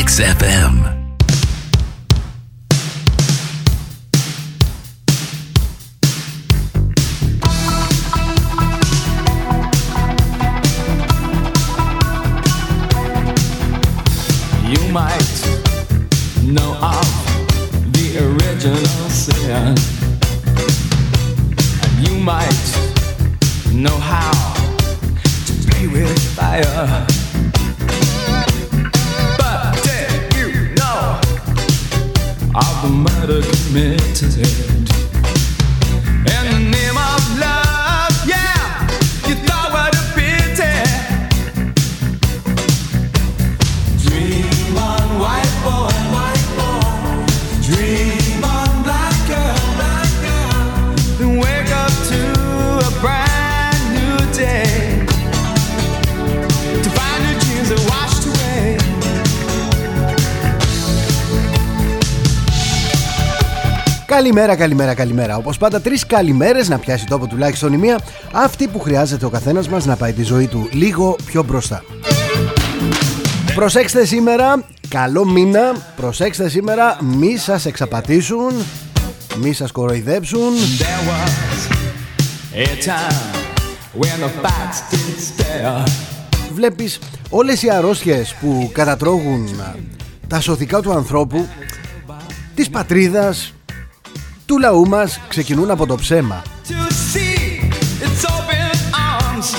XFM. You might know of the original sin. And you might know how to play with fire. said Καλημέρα, καλημέρα, καλημέρα. Όπως πάντα, τρεις καλημέρες να πιάσει τόπο τουλάχιστον η μία. Αυτή που χρειάζεται ο καθένας μας να πάει τη ζωή του λίγο πιο μπροστά. Προσέξτε σήμερα, καλό μήνα. Προσέξτε σήμερα, μη σας εξαπατήσουν, μη σας κοροϊδέψουν. There was a time when the facts did stare. Βλέπεις όλες οι αρρώστιες που κατατρώγουν α, τα σωθικά του ανθρώπου, της πατρίδας, του λαού μας ξεκινούν από το ψέμα. To see its open arms.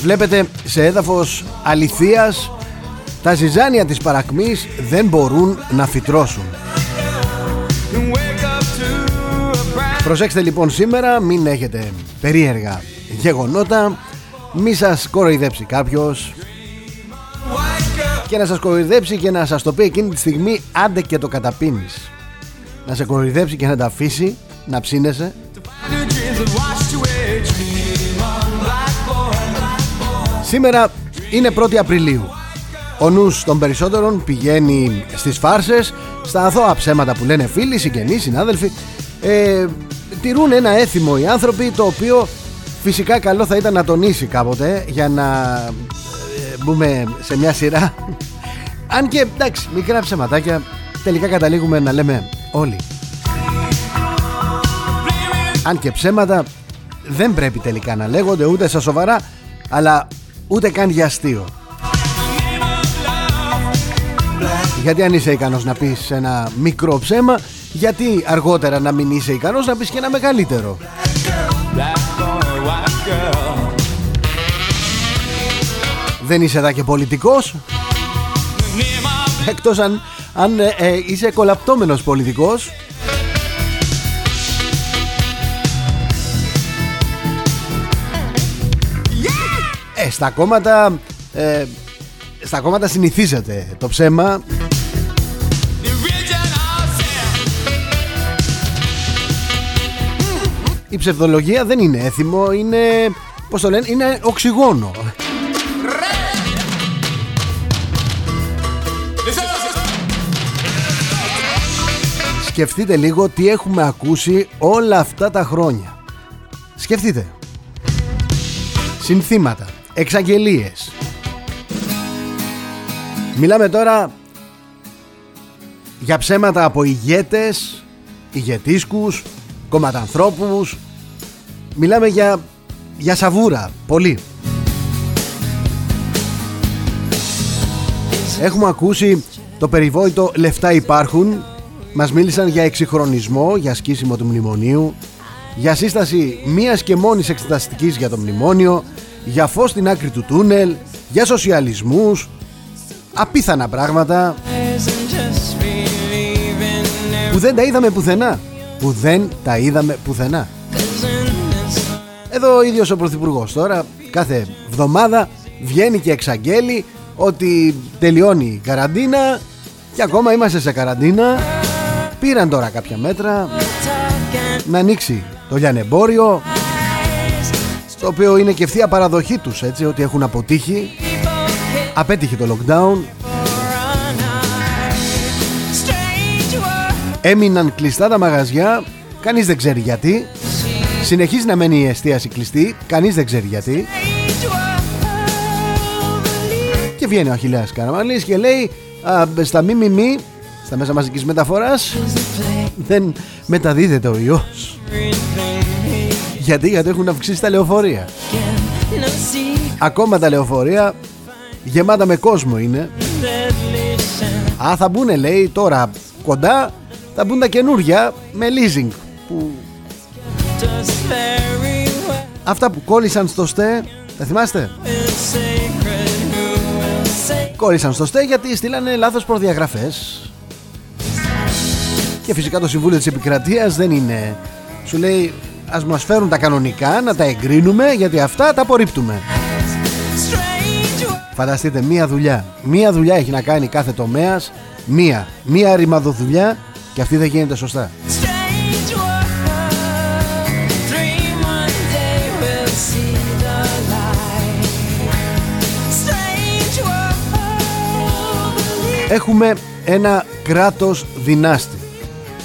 Βλέπετε σε έδαφος αληθείας τα ζυζάνια της παρακμής δεν μπορούν να φυτρώσουν. And wake up to a brand Προσέξτε λοιπόν σήμερα μην έχετε περίεργα γεγονότα, μη σας κοροϊδέψει κάποιος white girl. και να σας κοροϊδέψει και να σας το πει εκείνη τη στιγμή άντε και το καταπίνεις. Να σε κοροϊδέψει και να τα αφήσει να ψήνεσαι Find your dreams are washed away. Dream on, black boy, black boy. Σήμερα είναι 1η Απριλίου. Ο νους των περισσότερων πηγαίνει στις φάρσες, στα αθώα ψέματα που λένε φίλοι, συγγενείς, συνάδελφοι. Ε, τηρούν ένα έθιμο οι άνθρωποι το οποίο φυσικά καλό θα ήταν να τονίσει κάποτε για να ε, μπούμε σε μια σειρά. Αν και εντάξει, μικρά ψεματάκια τελικά καταλήγουμε να λέμε όλοι. Αν και ψέματα δεν πρέπει τελικά να λέγονται ούτε στα σοβαρά αλλά ούτε καν για αστείο. Γιατί αν είσαι ικανός να πεις ένα μικρό ψέμα γιατί αργότερα να μην είσαι ικανός να πεις και ένα μεγαλύτερο. Black boy, white girl. Δεν είσαι εδώ και πολιτικός Name of εκτός αν, αν ε, ε, είσαι κολαπτώμενος πολιτικός Ε, στα κόμματα ε, στα κόμματα συνηθίζεται το ψέμα the original sin. Η ψευδολογία δεν είναι έθιμο, είναι. Πώς το λένε, είναι οξυγόνο. Σκεφτείτε λίγο τι έχουμε ακούσει όλα αυτά τα χρόνια. Σκεφτείτε. Συνθήματα, εξαγγελίες. Μιλάμε τώρα για ψέματα από ηγέτες, ηγετίσκους, κομματανθρώπους. Μιλάμε για, για σαβούρα, πολύ. Έχουμε ακούσει το περιβόητο «Λεφτά υπάρχουν». Μας μίλησαν για εξυγχρονισμό, για σκίσιμο του μνημονίου, για σύσταση μίας και μόνης εξεταστικής για το μνημόνιο, για φως στην άκρη του τούνελ, για σοσιαλισμούς, απίθανα πράγματα που δεν τα είδαμε πουθενά. Που δεν τα είδαμε πουθενά. Εδώ ο ίδιος ο Πρωθυπουργός τώρα κάθε εβδομάδα βγαίνει και εξαγγέλει ότι τελειώνει η καραντίνα και ακόμα είμαστε σε καραντίνα. Πήραν τώρα κάποια μέτρα να ανοίξει το λιανεμπόριο στο οποίο είναι και ευθεία παραδοχή τους έτσι ότι έχουν αποτύχει. Απέτυχε το lockdown. Έμειναν κλειστά τα μαγαζιά. Κανείς δεν ξέρει γιατί. Συνεχίζει να μένει η εστίαση κλειστή. Κανείς δεν ξέρει γιατί. Και βγαίνει ο Αχιλέας Καραμαλής και λέει α, στα μη στα μέσα μαζικής μεταφοράς δεν μεταδίδεται ο ιός. Γιατί, γιατί έχουν αυξήσει τα λεωφορεία. Ακόμα τα λεωφορεία γεμάτα με κόσμο είναι. Α θα μπουν λέει τώρα κοντά θα μπουν τα καινούργια με leasing που... Αυτά που κόλλησαν στο ΣΤΕ Τα θυμάστε; Κόλλησαν στο ΣΤΕ γιατί στείλανε λάθος προδιαγραφές Και φυσικά το Συμβούλιο της Επικρατείας δεν είναι. Σου λέει ας μας φέρουν τα κανονικά Να τα εγκρίνουμε γιατί αυτά τα απορρίπτουμε. Φανταστείτε μία δουλειά. Μία δουλειά έχει να κάνει κάθε τομέας. Μία. Μία ρημαδοδουλειά Και αυτή δεν γίνεται σωστά. Έχουμε ένα κράτος δυνάστη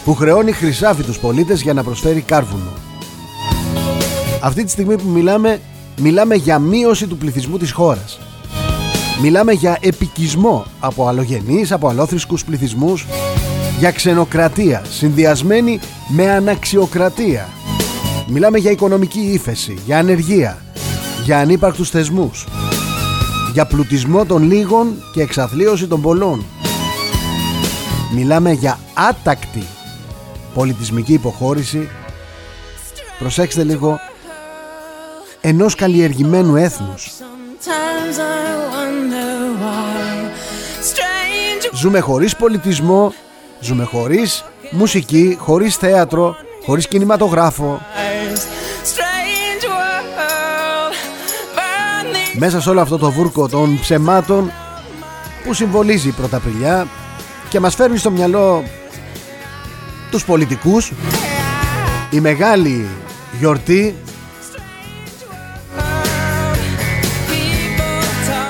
που χρεώνει χρυσάφι τους πολίτες για να προσφέρει κάρβουνο. Αυτή τη στιγμή που μιλάμε, μιλάμε για μείωση του πληθυσμού της χώρας. Μιλάμε για επικισμό από αλλογενείς, από αλόθρησκους πληθυσμούς, για ξενοκρατία συνδυασμένη με αναξιοκρατία. Μιλάμε για οικονομική ύφεση, για ανεργία, για ανύπαρκτους θεσμούς, για πλουτισμό των λίγων και εξαθλίωση των πολλών. Μιλάμε για άτακτη πολιτισμική υποχώρηση. Προσέξτε λίγο ενός καλλιεργημένου έθνους. Ζούμε χωρίς πολιτισμό Ζούμε χωρίς μουσική, χωρίς θέατρο, χωρίς κινηματογράφο. Μέσα σε όλο αυτό το βούρκο των ψεμάτων που συμβολίζει η Πρωταπριλιά και μας φέρνει στο μυαλό τους πολιτικούς η μεγάλη γιορτή.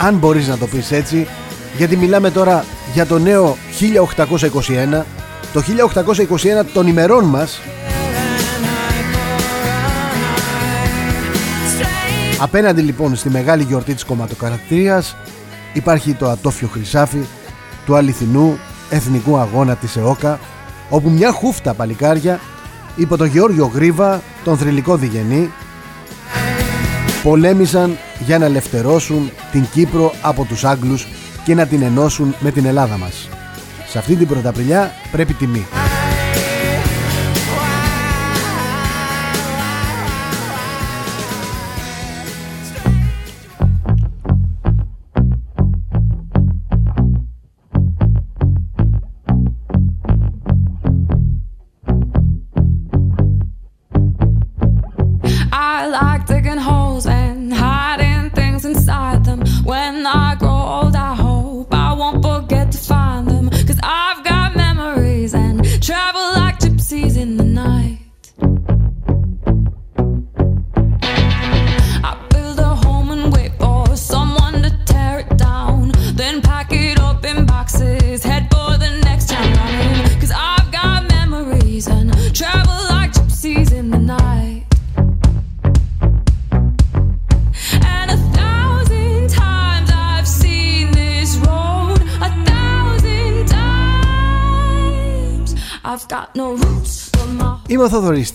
Αν μπορείς να το πεις έτσι γιατί μιλάμε τώρα για το νέο 1821 το 1821 των ημερών μας Απέναντι λοιπόν στη μεγάλη γιορτή της κομματοκρατίας υπάρχει το ατόφιο χρυσάφι του αληθινού εθνικού αγώνα της ΕΟΚΑ όπου μια χούφτα παλικάρια υπό τον Γεώργιο Γρίβα, τον θρηλυκό διγενή πολέμησαν για να ελευθερώσουν την Κύπρο από τους Άγγλους και να την ενώσουν με την Ελλάδα μας. Σε αυτή την πρωταπριλιά πρέπει τιμή.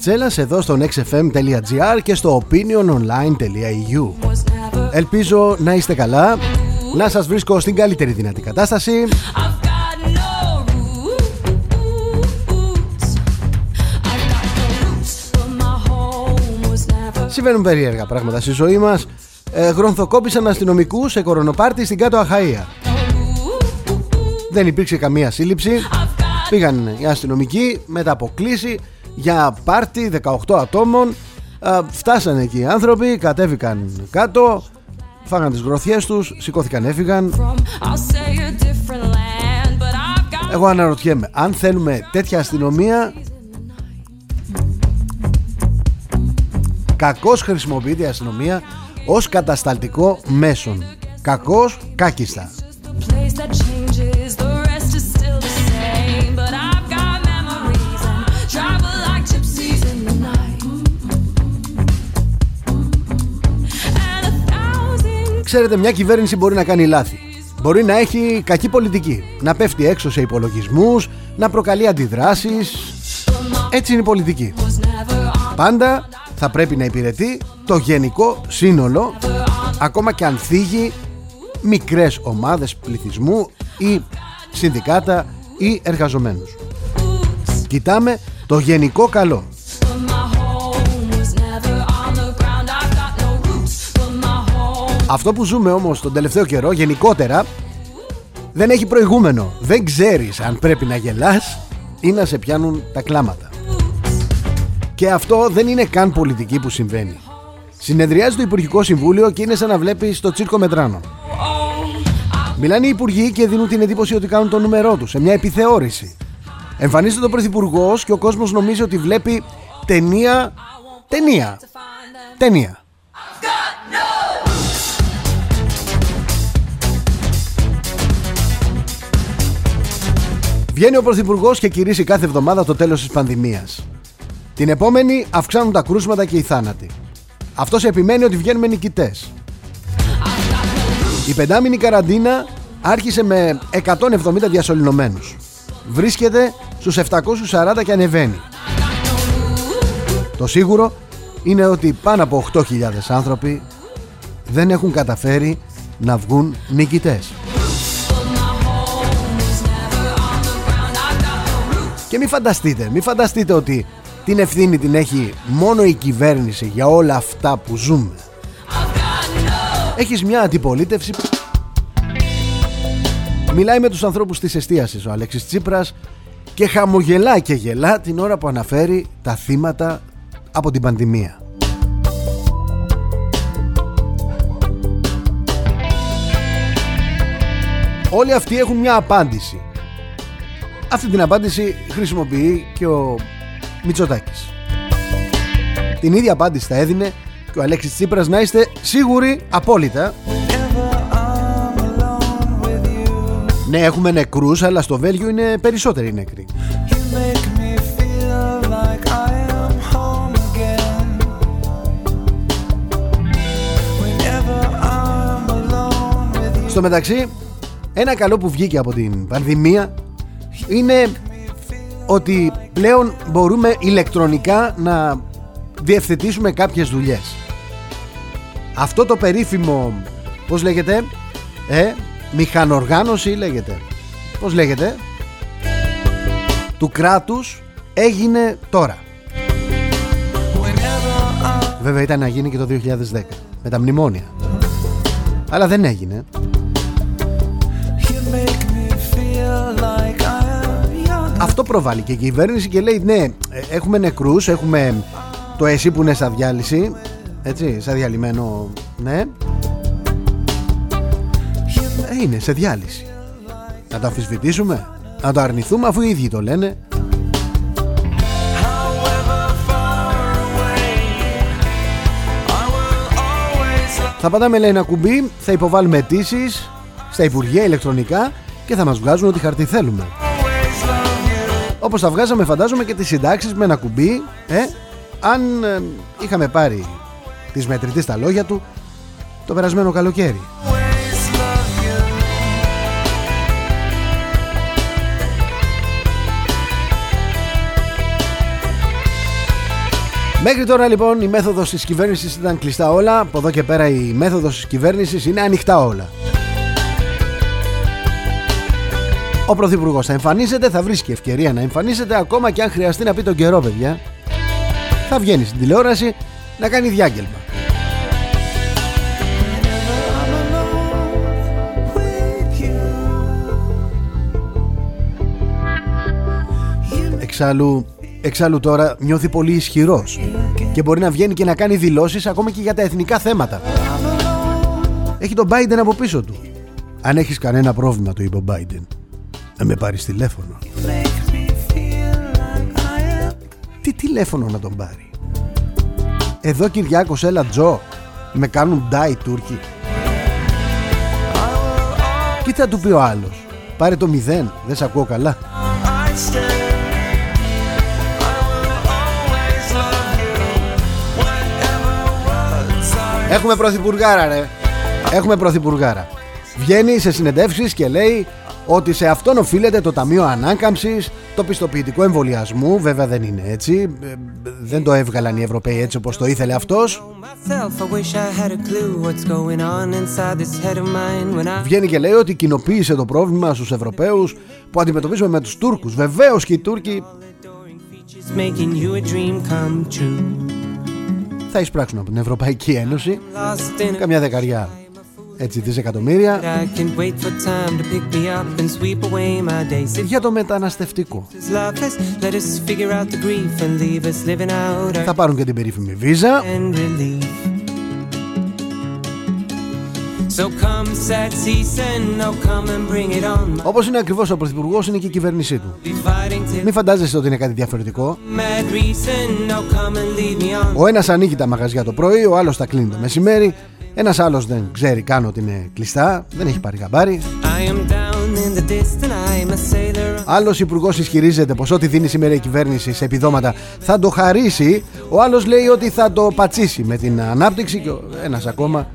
Τσέλας εδώ στο nextfm.gr και στο opiniononline.eu Ελπίζω να είστε καλά, να σας βρίσκω στην καλύτερη δυνατή κατάσταση. Συμβαίνουν περίεργα πράγματα στη ζωή μας. Ε, Γρονθοκόπησαν αστυνομικούς σε κορονοπάρτι στην κάτω Αχαΐα. Δεν υπήρξε καμία σύλληψη. Πήγαν οι αστυνομικοί μετά από κλίση για πάρτι 18 ατόμων. Φτάσανε εκεί οι άνθρωποι κατέβηκαν κάτω φάγαν τις γροθιές τους σηκώθηκαν έφυγαν. Εγώ αναρωτιέμαι αν θέλουμε τέτοια αστυνομία κακώς χρησιμοποιείται η αστυνομία ως κατασταλτικό μέσον. Κακώς κάκιστα Ξέρετε, μια κυβέρνηση μπορεί να κάνει λάθη. μπορεί να έχει κακή πολιτική, να πέφτει έξω σε υπολογισμούς, να προκαλεί αντιδράσεις. Έτσι είναι η πολιτική. Πάντα θα πρέπει να υπηρετεί το γενικό σύνολο, ακόμα και αν θίγει μικρές ομάδες πληθυσμού ή συνδικάτα ή εργαζομένους. Κοιτάμε το γενικό καλό. Αυτό που ζούμε όμως τον τελευταίο καιρό γενικότερα δεν έχει προηγούμενο. Δεν ξέρεις αν πρέπει να γελάς ή να σε πιάνουν τα κλάματα. Και αυτό δεν είναι καν πολιτική που συμβαίνει. Συνεδριάζει το Υπουργικό Συμβούλιο και είναι σαν να βλέπεις το τσίρκο μετράνο. Μιλάνε οι υπουργοί και δίνουν την εντύπωση ότι κάνουν το νούμερό τους σε μια επιθεώρηση. Εμφανίζεται το Πρωθυπουργός και ο κόσμος νομίζει ότι βλέπει ταινία. Ταινία. Ταινία. Βγαίνει ο Πρωθυπουργός και κηρύσσει κάθε εβδομάδα το τέλος της πανδημίας. Την επόμενη αυξάνουν τα κρούσματα και οι θάνατοι. Αυτός επιμένει ότι βγαίνουμε νικητές. Η πεντάμινη καραντίνα άρχισε με 170 διασωληνωμένους. Βρίσκεται στους 740 και ανεβαίνει. Το σίγουρο είναι ότι πάνω από 8.000 άνθρωποι δεν έχουν καταφέρει να βγουν νικητές. Και μην φανταστείτε, μην φανταστείτε ότι την ευθύνη την έχει μόνο η κυβέρνηση για όλα αυτά που ζούμε. Έχεις μια αντιπολίτευση Μιλάει με τους ανθρώπους της εστίασης ο Αλέξης Τσίπρας και χαμογελά και γελά την ώρα που αναφέρει τα θύματα από την πανδημία. Όλοι αυτοί έχουν μια απάντηση. Αυτή την απάντηση χρησιμοποιεί και ο Μητσοτάκης. Την ίδια απάντηση θα έδινε και ο Αλέξης Τσίπρας. Να είστε σίγουροι απόλυτα. Ναι έχουμε νεκρούς αλλά στο Βέλγιο είναι περισσότεροι νεκροί. Στο μεταξύ ένα καλό που βγήκε από την πανδημία είναι ότι πλέον μπορούμε ηλεκτρονικά να διευθετήσουμε κάποιες δουλειές. Αυτό το περίφημο, πώς λέγεται, ε, μηχανοργάνωση λέγεται. Πώς λέγεται, του κράτους έγινε τώρα. Βέβαια ήταν να γίνει και το 2010 με τα μνημόνια. Αλλά δεν έγινε. Αυτό προβάλλει και η κυβέρνηση και λέει ναι ε, έχουμε νεκρούς, έχουμε το ΕΣΥ που είναι στα διάλυση έτσι, σαν διαλυμένο ναι. Ε, είναι σε διάλυση. Να το αμφισβητήσουμε να το αρνηθούμε αφού οι ίδιοι το λένε. Θα πατάμε λέει ένα κουμπί, θα υποβάλουμε αιτήσεις στα Υπουργεία ηλεκτρονικά και θα μας βγάζουν ό,τι χαρτί θέλουμε. Όπως θα βγάζαμε φαντάζομαι και τις συντάξεις με ένα κουμπί ε, αν ε, είχαμε πάρει τις μετρητές στα λόγια του το περασμένο καλοκαίρι. Μέχρι τώρα λοιπόν η μέθοδος της κυβέρνησης ήταν κλειστά όλα. Από εδώ και πέρα η μέθοδος της κυβέρνησης είναι ανοιχτά όλα Ο Πρωθυπουργός θα εμφανίζεται, θα βρίσκει ευκαιρία να εμφανίζεται Ακόμα και αν χρειαστεί να πει τον καιρό παιδιά Θα βγαίνει στην τηλεόραση να κάνει διάγγελμα Εξάλλου Εξάλλου τώρα νιώθει πολύ ισχυρός και μπορεί να βγαίνει και να κάνει δηλώσεις ακόμα και για τα εθνικά θέματα. Έχει τον Biden από πίσω του. Αν έχεις κανένα πρόβλημα, του είπε ο Biden, να με πάρεις τηλέφωνο. Τι τηλέφωνο να τον πάρει; Εδώ Κυριάκος έλα Τζο Με κάνουν ντάι Τούρκοι Τι θα του πει ο άλλος; Πάρε το μηδέν Δεν σε ακούω καλά Έχουμε πρωθυπουργάρα ρε Έχουμε πρωθυπουργάρα Βγαίνει σε συνεντεύξεις και λέει ότι σε αυτόν οφείλεται το Ταμείο Ανάκαμψης, το πιστοποιητικό εμβολιασμού, βέβαια δεν είναι έτσι, ε, δεν το έβγαλαν οι Ευρωπαίοι έτσι όπως το ήθελε αυτός. Βγαίνει και λέει ότι κοινοποίησε το πρόβλημα στους Ευρωπαίους που αντιμετωπίζουμε με τους Τούρκους. Βεβαίως και οι Τούρκοι θα εισπράξουν από την Ευρωπαϊκή Ένωση καμιά δεκαριά έτσι δισεκατομμύρια. Για το μεταναστευτικό. Θα πάρουν και την περίφημη βίζα. Όπως είναι ακριβώς ο Πρωθυπουργός είναι και η κυβέρνησή του. Μην φαντάζεσαι ότι είναι κάτι διαφορετικό. Ο ένας ανοίγει τα μαγαζιά το πρωί Ο άλλος τα κλείνει το μεσημέρι ένας άλλος δεν ξέρει καν ότι είναι κλειστά Δεν έχει πάρει γαμπάρι. Άλλος υπουργός ισχυρίζεται πως ό,τι δίνει σήμερα η κυβέρνηση σε επιδόματα θα το χαρίσει. Ο άλλος λέει ότι θα το πατσίσει με την ανάπτυξη Και ένας ακόμα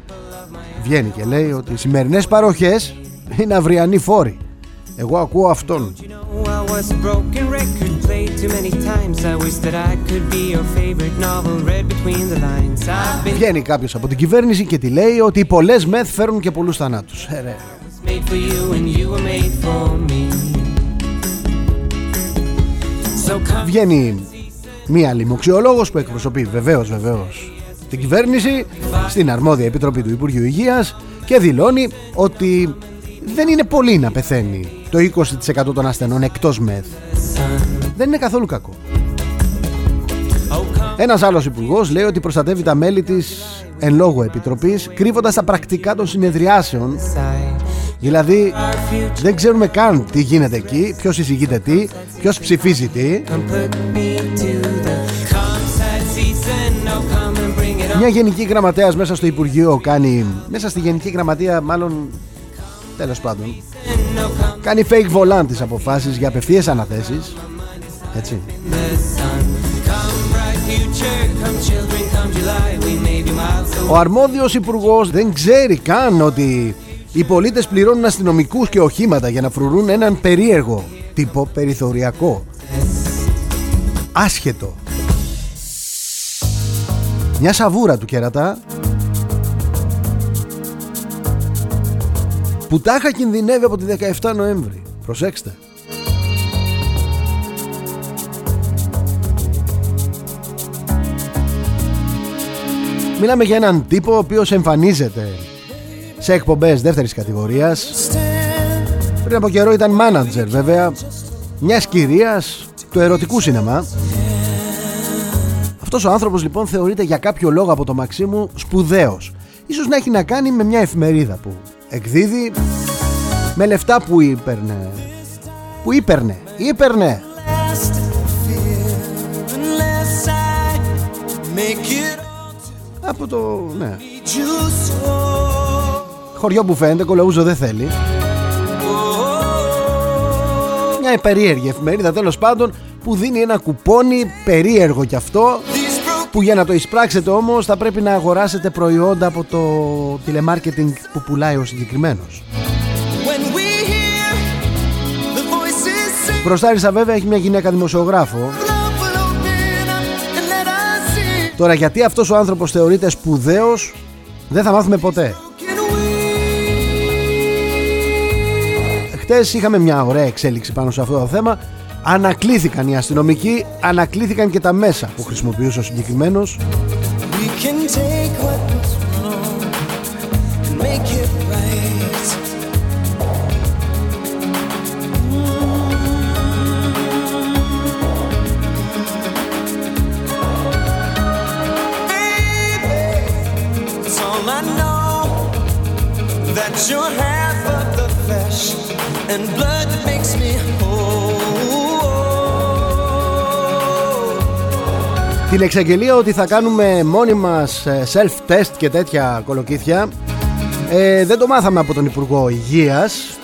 βγαίνει και λέει ότι οι σημερινές παροχές είναι αυριανοί φόροι εγώ ακούω αυτόν. Βγαίνει κάποιος από την κυβέρνηση και τη λέει ότι οι πολλές μεθ φέρουν και πολλούς θανάτους. Ε, Βγαίνει μία λοιμοξιολόγος που εκπροσωπεί βεβαίως βεβαίως την κυβέρνηση στην αρμόδια επιτροπή του Υπουργείου Υγείας και δηλώνει ότι δεν είναι πολύ να πεθαίνει το 20% των ασθενών εκτός μεθ. Δεν είναι καθόλου κακό. Ένας άλλος υπουργός λέει ότι προστατεύει τα μέλη της εν λόγω επιτροπής κρύβοντας τα πρακτικά των συνεδριάσεων Δηλαδή δεν ξέρουμε καν τι γίνεται εκεί, ποιος εισηγείται τι, ποιος ψηφίζει τι Μια γενική γραμματέας μέσα στο Υπουργείο κάνει, μέσα στη γενική γραμματεία μάλλον τέλος πάντων. Κάνει fake volant τις αποφάσεις για απευθείας αναθέσεις. Έτσι. Ο αρμόδιος υπουργός δεν ξέρει καν ότι οι πολίτες πληρώνουν αστυνομικούς και οχήματα για να φρουρούν έναν περίεργο τύπο περιθωριακό. Άσχετο. Μια σαβούρα του κέρατα που τάχα κινδυνεύει από τη 17 Νοέμβρη. Προσέξτε. Μιλάμε για έναν τύπο ο οποίος εμφανίζεται σε εκπομπές δεύτερης κατηγορίας Πριν από καιρό ήταν μάνατζερ βέβαια Μιας κυρίας του ερωτικού σινεμά Αυτός ο άνθρωπος λοιπόν θεωρείται για κάποιο λόγο από το Μαξίμου σπουδαίος Ίσως να έχει να κάνει με μια εφημερίδα που εκδίδει με λεφτά που ήπαιρνε. Που ήπαιρνε. Ήπαιρνε. Από το ναι. Χωριό που φαίνεται κολαούζο δεν θέλει. Μια περίεργη εφημερίδα τέλος πάντων που δίνει ένα κουπόνι περίεργο κι αυτό που για να το εισπράξετε όμως θα πρέπει να αγοράσετε προϊόντα από το τηλεμάρκετινγκ που πουλάει ο συγκεκριμένος. Μπροστάρισα βέβαια έχει μια γυναίκα δημοσιογράφο. Τώρα γιατί αυτός ο άνθρωπος θεωρείται σπουδαίος δεν θα μάθουμε ποτέ. Χτες είχαμε μια ωραία εξέλιξη πάνω σε αυτό το θέμα Ανακλήθηκαν οι αστυνομικοί, ανακλήθηκαν και τα μέσα που χρησιμοποιούσε ο συγκεκριμένος την εξαγγελία ότι θα κάνουμε μόνοι μας ε, self-test και τέτοια κολοκύθια. Ε, δεν το μάθαμε από τον Υπουργό Υγείας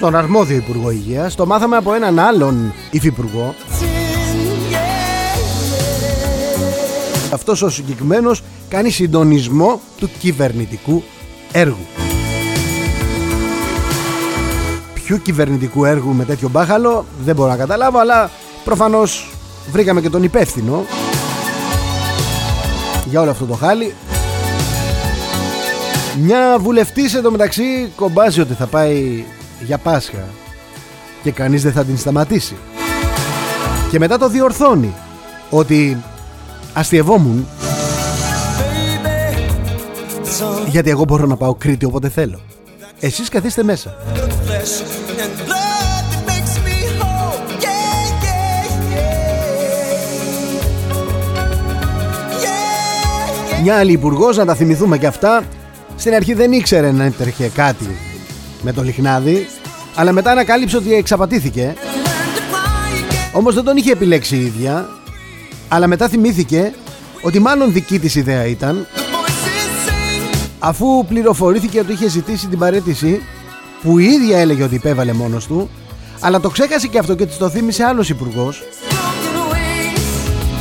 τον αρμόδιο Υπουργό Υγείας. Το μάθαμε από έναν άλλον υφυπουργό. Αυτός ο συγκεκριμένος κάνει συντονισμό του κυβερνητικού έργου. Τέτοιου κυβερνητικού έργου με τέτοιο μπάχαλο δεν μπορώ να καταλάβω αλλά προφανώς βρήκαμε και τον υπεύθυνο για όλο αυτό το χάλι. Μια βουλευτής μεταξύ κομπάζει ότι θα πάει για Πάσχα και κανείς δεν θα την σταματήσει. Και μετά το διορθώνει ότι αστειευόμουν γιατί εγώ μπορώ να πάω Κρήτη όποτε θέλω. Εσείς καθίστε μέσα Μια άλλη υπουργός, να τα θυμηθούμε και αυτά, στην αρχή δεν ήξερε να έτρεχε κάτι με το λιχνάδι, αλλά μετά ανακάλυψε ότι εξαπατήθηκε. Όμως δεν τον είχε επιλέξει η ίδια, αλλά μετά θυμήθηκε ότι μάλλον δική της ιδέα ήταν, αφού πληροφορήθηκε ότι είχε ζητήσει την παρέτηση που η ίδια έλεγε ότι υπέβαλε μόνος του, αλλά το ξέχασε και αυτό και της το θύμισε άλλος υπουργός.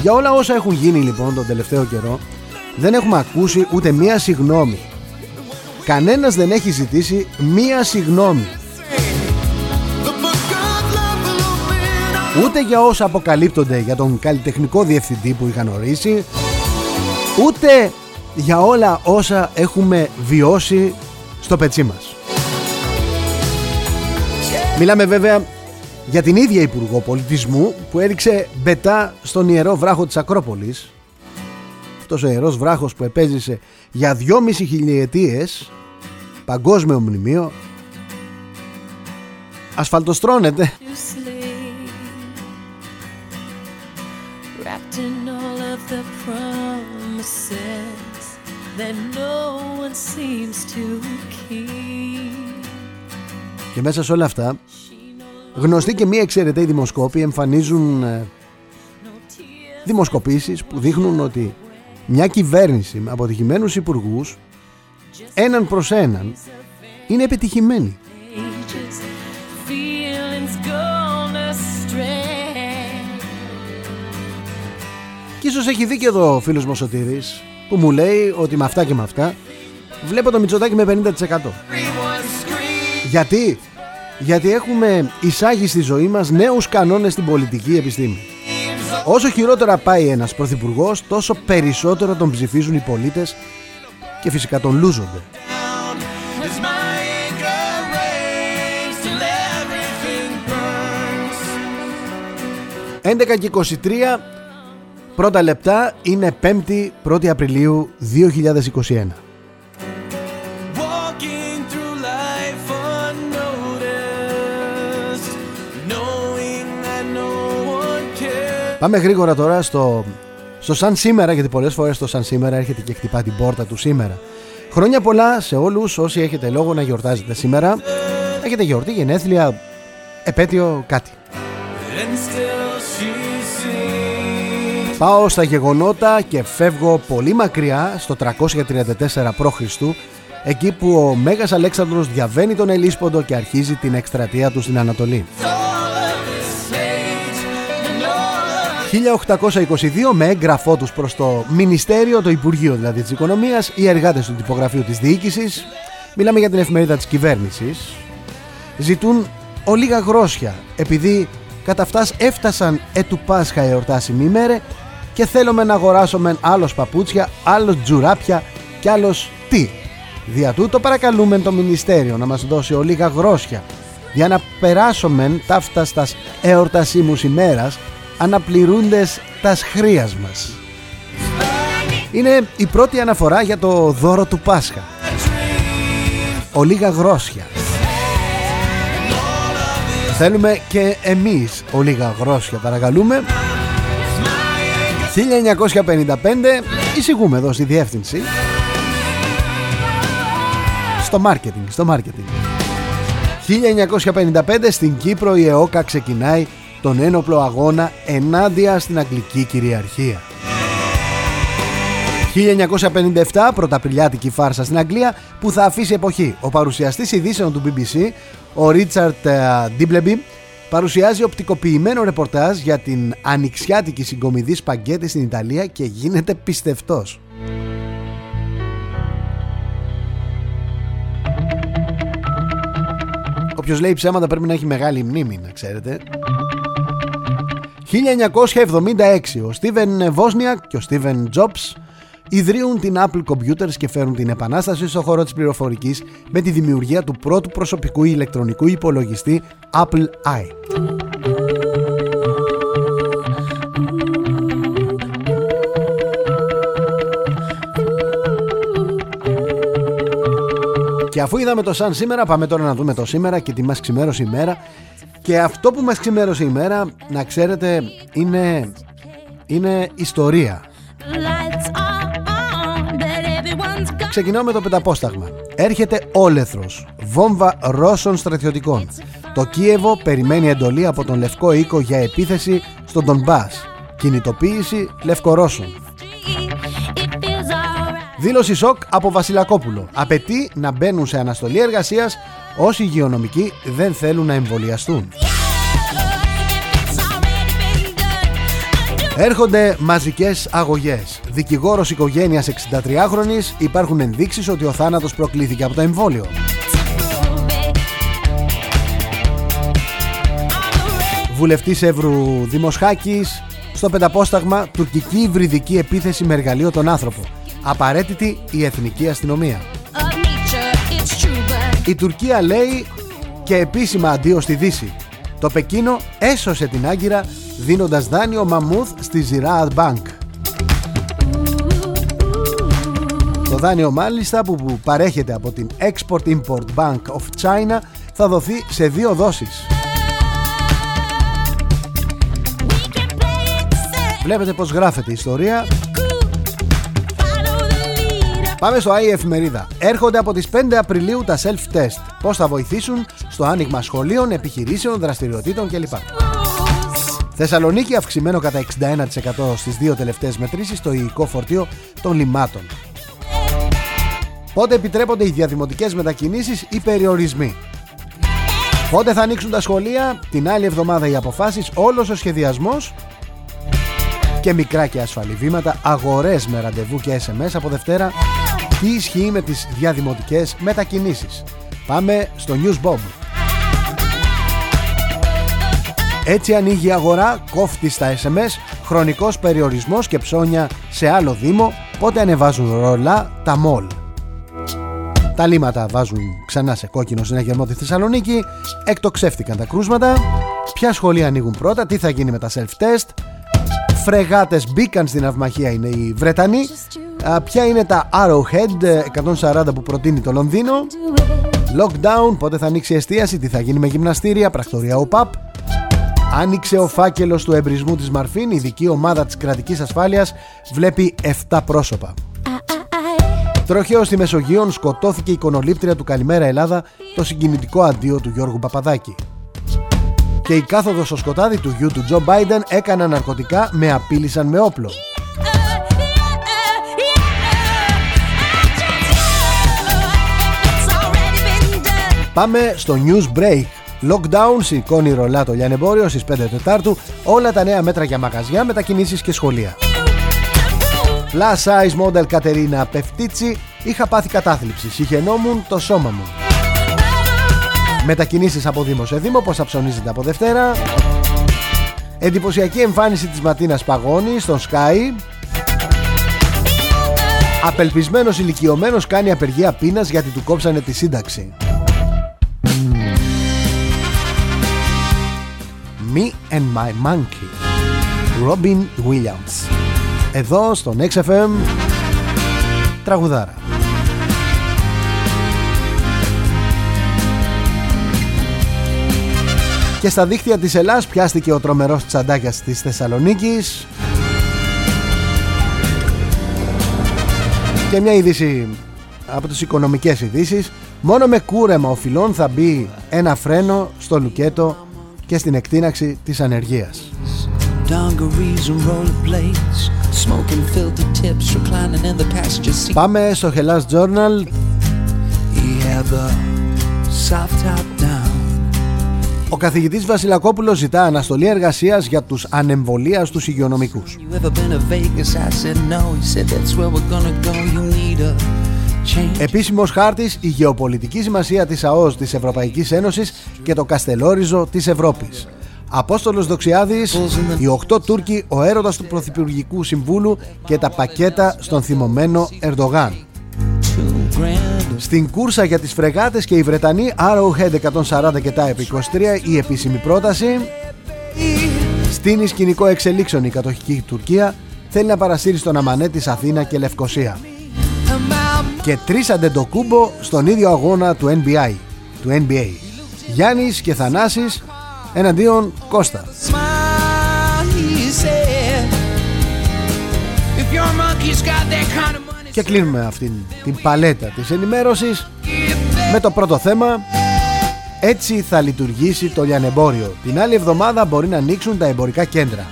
Για όλα όσα έχουν γίνει λοιπόν τον τελευταίο καιρό, δεν έχουμε ακούσει ούτε μία συγνώμη. Κανένας δεν έχει ζητήσει μία συγνώμη. Ούτε για όσα αποκαλύπτονται για τον καλλιτεχνικό διευθυντή που είχαν ορίσει, ούτε για όλα όσα έχουμε βιώσει στο πετσί μας. Μιλάμε βέβαια για την ίδια Υπουργό Πολιτισμού που έριξε μπετά στον Ιερό Βράχο της Ακρόπολης αυτός ο ιερός βράχος που επέζησε για δυόμιση χιλιετίες παγκόσμιο μνημείο ασφαλτοστρώνεται. Και μέσα σε όλα αυτά γνωστοί και μία εξαιρεταίοι δημοσκόποι εμφανίζουν ε, δημοσκοπήσεις που δείχνουν ότι μια κυβέρνηση με αποτυχημένους υπουργούς έναν προς έναν είναι επιτυχημένη. Και ίσως έχει δίκιο εδώ ο φίλος μου Σωτήρης που μου λέει ότι με αυτά και με αυτά βλέπω το Μητσοτάκι με 50%. Γιατί; Γιατί έχουμε εισάγει στη ζωή μας νέους κανόνες στην πολιτική επιστήμη. Όσο χειρότερα πάει ένας πρωθυπουργός, τόσο περισσότερο τον ψηφίζουν οι πολίτες και φυσικά τον λούζονται. 11 και 23 πρώτα λεπτά είναι 5η 1η Απριλίου 2021. Πάμε γρήγορα τώρα στο, στο σαν σήμερα, γιατί πολλές φορές το σαν σήμερα έρχεται και χτυπά την πόρτα του σήμερα. Χρόνια πολλά σε όλους όσοι έχετε λόγο να γιορτάζετε σήμερα. Έχετε γιορτή, γενέθλια, επέτειο, κάτι. Πάω στα γεγονότα και φεύγω πολύ μακριά στο 334 π.Χ. εκεί που ο Μέγας Αλέξανδρος διαβαίνει τον Ελίσποντο και αρχίζει την εκστρατεία του στην Ανατολή. 1822 με έγγραφό τους προς το Μινιστέριο, το Υπουργείο δηλαδή της Οικονομίας, οι εργάτες του τυπογραφείου της διοίκησης, μιλάμε για την εφημερίδα της κυβέρνησης, ζητούν ολίγα γρόσια επειδή κατά αυτάς έφτασαν ετου Πάσχα εορτάσιμη ημέρε και θέλουμε να αγοράσουμε άλλος παπούτσια, άλλος τζουράπια και άλλος τι. Δια τούτο παρακαλούμε το Μινιστέριο να μας δώσει ολίγα γρόσια για να περάσουμε ταύτα στας εορτασίμους ημέρας αναπληρούντες τα χρίας μας. Είναι η πρώτη αναφορά για το δώρο του Πάσχα. Ολίγα γρόσια. Θέλουμε και εμείς ολίγα γρόσια παρακαλούμε. 1955 εισηγούμε εδώ στη διεύθυνση στο marketing, στο marketing. 1955 στην Κύπρο η ΕΟΚΑ ξεκινάει τον ένοπλο αγώνα ενάντια στην Αγγλική κυριαρχία. 1957 πρωταπριλιάτικη φάρσα στην Αγγλία που θα αφήσει εποχή. Ο παρουσιαστής ειδήσεων του BBC, ο Ρίτσαρτ ε, Ντίμπλεμπι, παρουσιάζει οπτικοποιημένο ρεπορτάζ για την ανοιξιάτικη συγκομιδή σπαγκέτη στην Ιταλία και γίνεται πιστευτός. Όποιος λέει ψέματα πρέπει να έχει μεγάλη μνήμη, να ξέρετε. 1976 ο Στίβεν Βόσνιακ και ο Στίβεν Jobs ιδρύουν την Apple Computers και φέρουν την επανάσταση στο χώρο της πληροφορικής με τη δημιουργία του πρώτου προσωπικού ηλεκτρονικού υπολογιστή Apple I. Και αφού είδαμε το σαν σήμερα, πάμε τώρα να δούμε το σήμερα και τι μας ξημέρωσε η μέρα. Και αυτό που μας ξημέρωσε η μέρα, να ξέρετε, είναι, είναι ιστορία. Ξεκινάω με το πενταπόσταγμα. Έρχεται όλεθρος, βόμβα Ρώσων στρατιωτικών. Το Κίεβο περιμένει εντολή από τον Λευκό Οίκο για επίθεση στον Ντονμπάς. Κινητοποίηση Λευκορώσων. Δήλωση σοκ από Βασιλακόπουλο. Απαιτεί να μπαίνουν σε αναστολή εργασίας όσοι υγειονομικοί δεν θέλουν να εμβολιαστούν. Έρχονται μαζικές αγωγές. Δικηγόρος οικογένειας 63χρονης υπάρχουν ενδείξεις ότι ο θάνατος προκλήθηκε από το εμβόλιο. Βουλευτής Εύρου Δημοσχάκης στο πενταπόσταγμα τουρκική υβριδική επίθεση με εργαλείο τον άνθρωπο. Απαραίτητη η εθνική αστυνομία. Η Τουρκία λέει και επίσημα αντίο στη Δύση. Το Πεκίνο έσωσε την Άγκυρα δίνοντας δάνειο μαμούθ στη Ziraat Bank. Το δάνειο μάλιστα που παρέχεται από την Export-Import Bank of China θα δοθεί σε δύο δόσεις. Βλέπετε πως γράφεται η ιστορία Πάμε στο ΆΗ Εφημερίδα. Έρχονται από τις 5 Απριλίου τα self-test. Πώς θα βοηθήσουν στο άνοιγμα σχολείων, επιχειρήσεων, δραστηριοτήτων κλπ. Θεσσαλονίκη αυξημένο κατά 61% στις δύο τελευταίες μετρήσεις στο υλικό φορτίο των λιμάτων. Πότε επιτρέπονται οι διαδημοτικές μετακινήσεις ή περιορισμοί. Πότε θα ανοίξουν τα σχολεία, την άλλη εβδομάδα οι αποφάσεις, όλος ο σχεδιασμός και μικρά και ασφαλή βήματα, αγορές με ραντεβού και SMS από Δευτέρα. Τι ισχύει με τις διαδημοτικές μετακινήσεις. Πάμε στο News Bob. Έτσι ανοίγει η αγορά, κόφτει στα SMS, χρονικός περιορισμός και ψώνια σε άλλο δήμο, πότε ανεβάζουν ρολά τα μόλ. Τα λίματα βάζουν ξανά σε κόκκινο συναγερμό τη Θεσσαλονίκη, εκτοξεύτηκαν τα κρούσματα, ποια σχολεία ανοίγουν πρώτα, τι θα γίνει με τα self-test, φρεγάτες μπήκαν στην αυμαχία είναι οι Βρετανοί, ποια είναι τα Arrowhead 140 που προτείνει το Λονδίνο, lockdown, πότε θα ανοίξει η εστίαση, τι θα γίνει με γυμναστήρια, πρακτορία ΟΠΑΠ, Άνοιξε ο φάκελος του εμπρισμού της Μαρφίν, η ειδική ομάδα της κρατικής ασφάλειας βλέπει 7 πρόσωπα. Τροχαίο στη Μεσογείων σκοτώθηκε η εικονολήπτρια του Καλημέρα Ελλάδα το συγκινητικό αντίο του Γιώργου Παπαδάκη. Και η κάθοδος στο σκοτάδι του γιου του Τζο Μπάιντεν έκαναν ναρκωτικά με απείλησαν με όπλο. Πάμε στο News Break Lockdown σηκώνει ρολά το λιανεμπόριο στις 5 Τετάρτου όλα τα νέα μέτρα για μαγαζιά, μετακινήσεις και σχολεία. Plus size model Κατερίνα Πεφτίτσι είχα πάθει κατάθλιψη, συχαινόμουν το σώμα μου. Μετακινήσεις από Δήμο σε Δήμο, πως αψωνίζεται από Δευτέρα. Εντυπωσιακή εμφάνιση της Ματίνας Παγώνη στον Sky. Απελπισμένος ηλικιωμένος κάνει απεργία πείνας γιατί του κόψανε τη σύνταξη. Me and My Monkey Robin Williams Εδώ στο XFM Τραγουδάρα Και στα δίχτυα της Ελλάς πιάστηκε ο τρομερός τσαντάκιας της Θεσσαλονίκης Και μια είδηση από τις οικονομικές ειδήσεις. Μόνο με κούρεμα οφειλών θα μπει ένα φρένο στο λουκέτο και στην εκτείναξη της ανεργίας. Πάμε στο Hellas Journal Ο καθηγητής Βασιλακόπουλος ζητά αναστολή εργασίας για τους ανεμβολίαστους υγειονομικούς Επίσημος χάρτης η γεωπολιτική σημασία της ΑΟΣ της Ευρωπαϊκής Ένωσης και το Καστελόριζο της Ευρώπης. Απόστολος Δοξιάδης, οι 8 Τούρκοι, ο έρωτας του Πρωθυπουργικού Συμβούλου και τα πακέτα στον θυμωμένο Ερντογάν. Στην κούρσα για τις φρεγάτες και οι Βρετανοί Arrowhead 140 και τα 23 η επίσημη πρόταση Στείνει σκηνικό εξελίξεων η κατοχική Τουρκία θέλει να παρασύρει στον Αμανέ της Αθήνα και Λευκοσία και τρεις αντεντοκούμπο στον ίδιο αγώνα του NBA, του NBA. Γιάννης και Θανάσης εναντίον Κώστα. Και κλείνουμε αυτήν την παλέτα της ενημέρωσης με το πρώτο θέμα έτσι θα λειτουργήσει το λιανεμπόριο. Την άλλη εβδομάδα μπορεί να ανοίξουν τα εμπορικά κέντρα.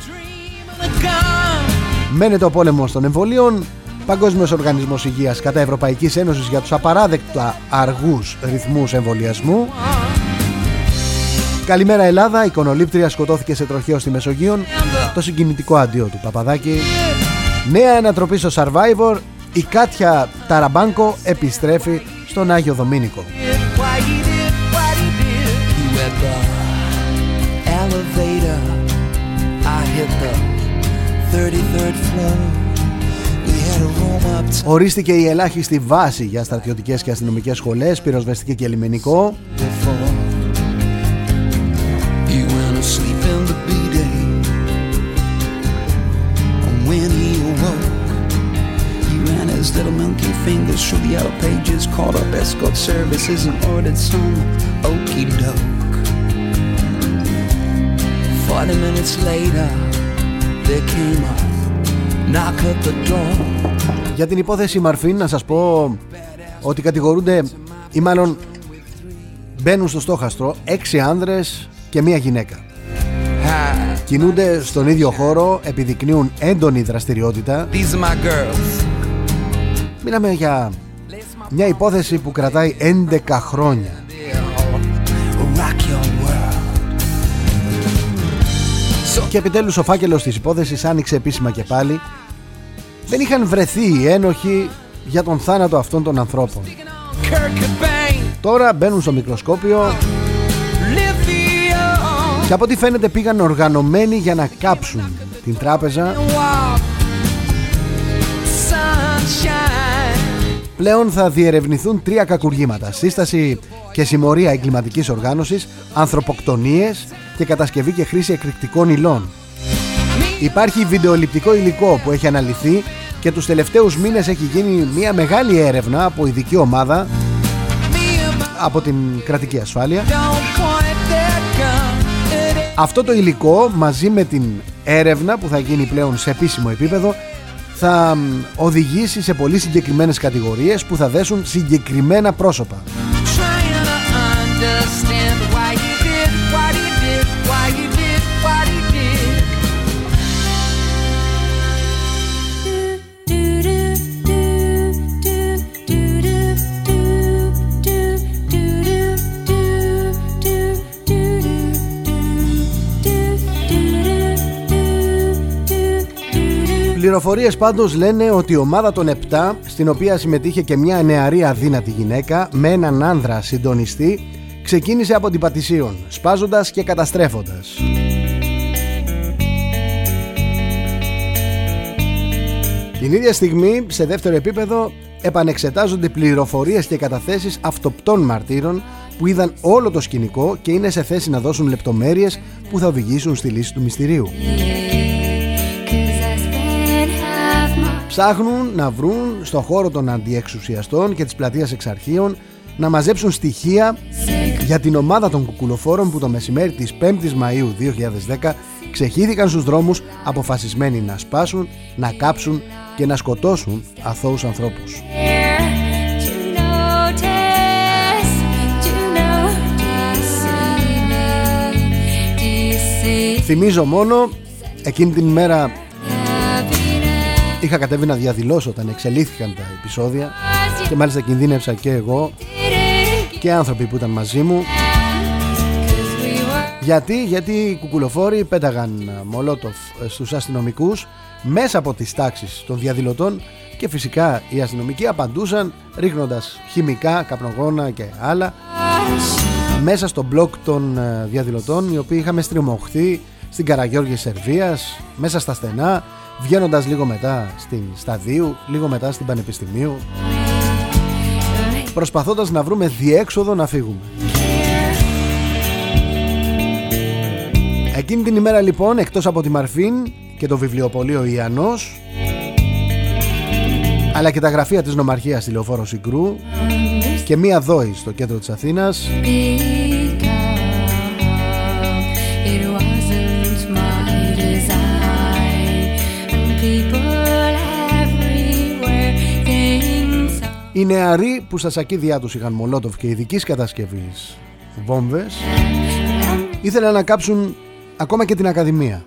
Μένεται ο πόλεμος των εμβολίων. Παγκόσμιος Οργανισμός Υγείας κατά Ευρωπαϊκής Ένωσης για τους απαράδεκτα αργούς ρυθμούς εμβολιασμού. Καλημέρα Ελλάδα, η κονολήπτρια σκοτώθηκε σε τροχαίο στη Μεσογείο. Το συγκινητικό αντίο του Παπαδάκη. Νέα ανατροπή στο Survivor. Η Κάτια Ταραμπάνκο επιστρέφει στον Άγιο Δομήνικο. Ορίστηκε η ελάχιστη βάση για στρατιωτικές και αστυνομικές σχολές, πυροσβεστική και λιμενικό. Monkey fingers through the yellow pages, called up escort services and ordered some okey doke. 40 minutes later, there came a knock at the door. Για την υπόθεση Μαρφίν να σας πω ότι κατηγορούνται ή μάλλον μπαίνουν στο στόχαστρο έξι άνδρες και μία γυναίκα. Κινούνται στον ίδιο χώρο, επιδεικνύουν έντονη δραστηριότητα. Μιλάμε για μια υπόθεση που κρατάει 11 χρόνια. Και επιτέλους ο φάκελος της υπόθεσης άνοιξε επίσημα και πάλι δεν είχαν βρεθεί οι ένοχοι για τον θάνατο αυτών των ανθρώπων. Τώρα μπαίνουν στο μικροσκόπιο και από ό,τι φαίνεται πήγαν οργανωμένοι για να κάψουν την τράπεζα Πλέον θα διερευνηθούν τρία κακουργήματα Σύσταση και συμμορία εγκληματικής οργάνωσης Ανθρωποκτονίες και κατασκευή και χρήση εκρηκτικών υλών Υπάρχει βιντεοληπτικό υλικό που έχει αναλυθεί και τους τελευταίους μήνες έχει γίνει μια μεγάλη έρευνα από ειδική ομάδα από την κρατική ασφάλεια. Αυτό το υλικό μαζί με την έρευνα που θα γίνει πλέον σε επίσημο επίπεδο θα οδηγήσει σε πολύ συγκεκριμένες κατηγορίες που θα δέσουν συγκεκριμένα πρόσωπα. Πληροφορίες πάντως λένε ότι η ομάδα των 7, στην οποία συμμετείχε και μια νεαρή αδύνατη γυναίκα με έναν άνδρα συντονιστή, ξεκίνησε από την Πατησίων, σπάζοντας και καταστρέφοντας. Την ίδια στιγμή, σε δεύτερο επίπεδο, επανεξετάζονται πληροφορίες και καταθέσεις αυτοπτών μαρτύρων που είδαν όλο το σκηνικό και είναι σε θέση να δώσουν λεπτομέρειες που θα οδηγήσουν στη λύση του μυστηρίου. Ψάχνουν να βρουν στον χώρο των αντιεξουσιαστών και της πλατείας εξαρχείων να μαζέψουν στοιχεία για την ομάδα των κουκουλοφόρων που το μεσημέρι της 5ης Μαΐου 2010 ξεχύθηκαν στους δρόμους αποφασισμένοι να σπάσουν, να κάψουν και να σκοτώσουν αθώους ανθρώπους. Θυμίζω μόνο εκείνη την ημέρα είχα κατέβει να διαδηλώσω όταν εξελίχθηκαν τα επεισόδια και μάλιστα κινδύνευσα και εγώ και άνθρωποι που ήταν μαζί μου. Γιατί, γιατί οι κουκουλοφόροι πέταγαν μολότοφ στους αστυνομικούς μέσα από τις τάξεις των διαδηλωτών και και φυσικά οι αστυνομικοί απαντούσαν ρίχνοντας χημικά, καπνογόνα και άλλα μέσα στο μπλοκ των ε, διαδηλωτών οι οποίοι είχαμε στριμωχθεί στην Καραγιώργη Σερβίας μέσα στα στενά βγαίνοντας λίγο μετά στην Σταδίου λίγο μετά στην Πανεπιστημίου. Προσπαθώντας να βρούμε διέξοδο να φύγουμε. Εκείνη την ημέρα λοιπόν εκτός από τη Μαρφίν και το βιβλιοπωλείο Ιαννός αλλά και τα γραφεία της νομαρχίας στη Λεωφόρο Συγκρού και μία δόη στο κέντρο της Αθήνας Οι νεαροί που στα σακίδια τους είχαν μολότοφ και ειδικής κατασκευής βόμβες ήθελαν να κάψουν ακόμα και την Ακαδημία.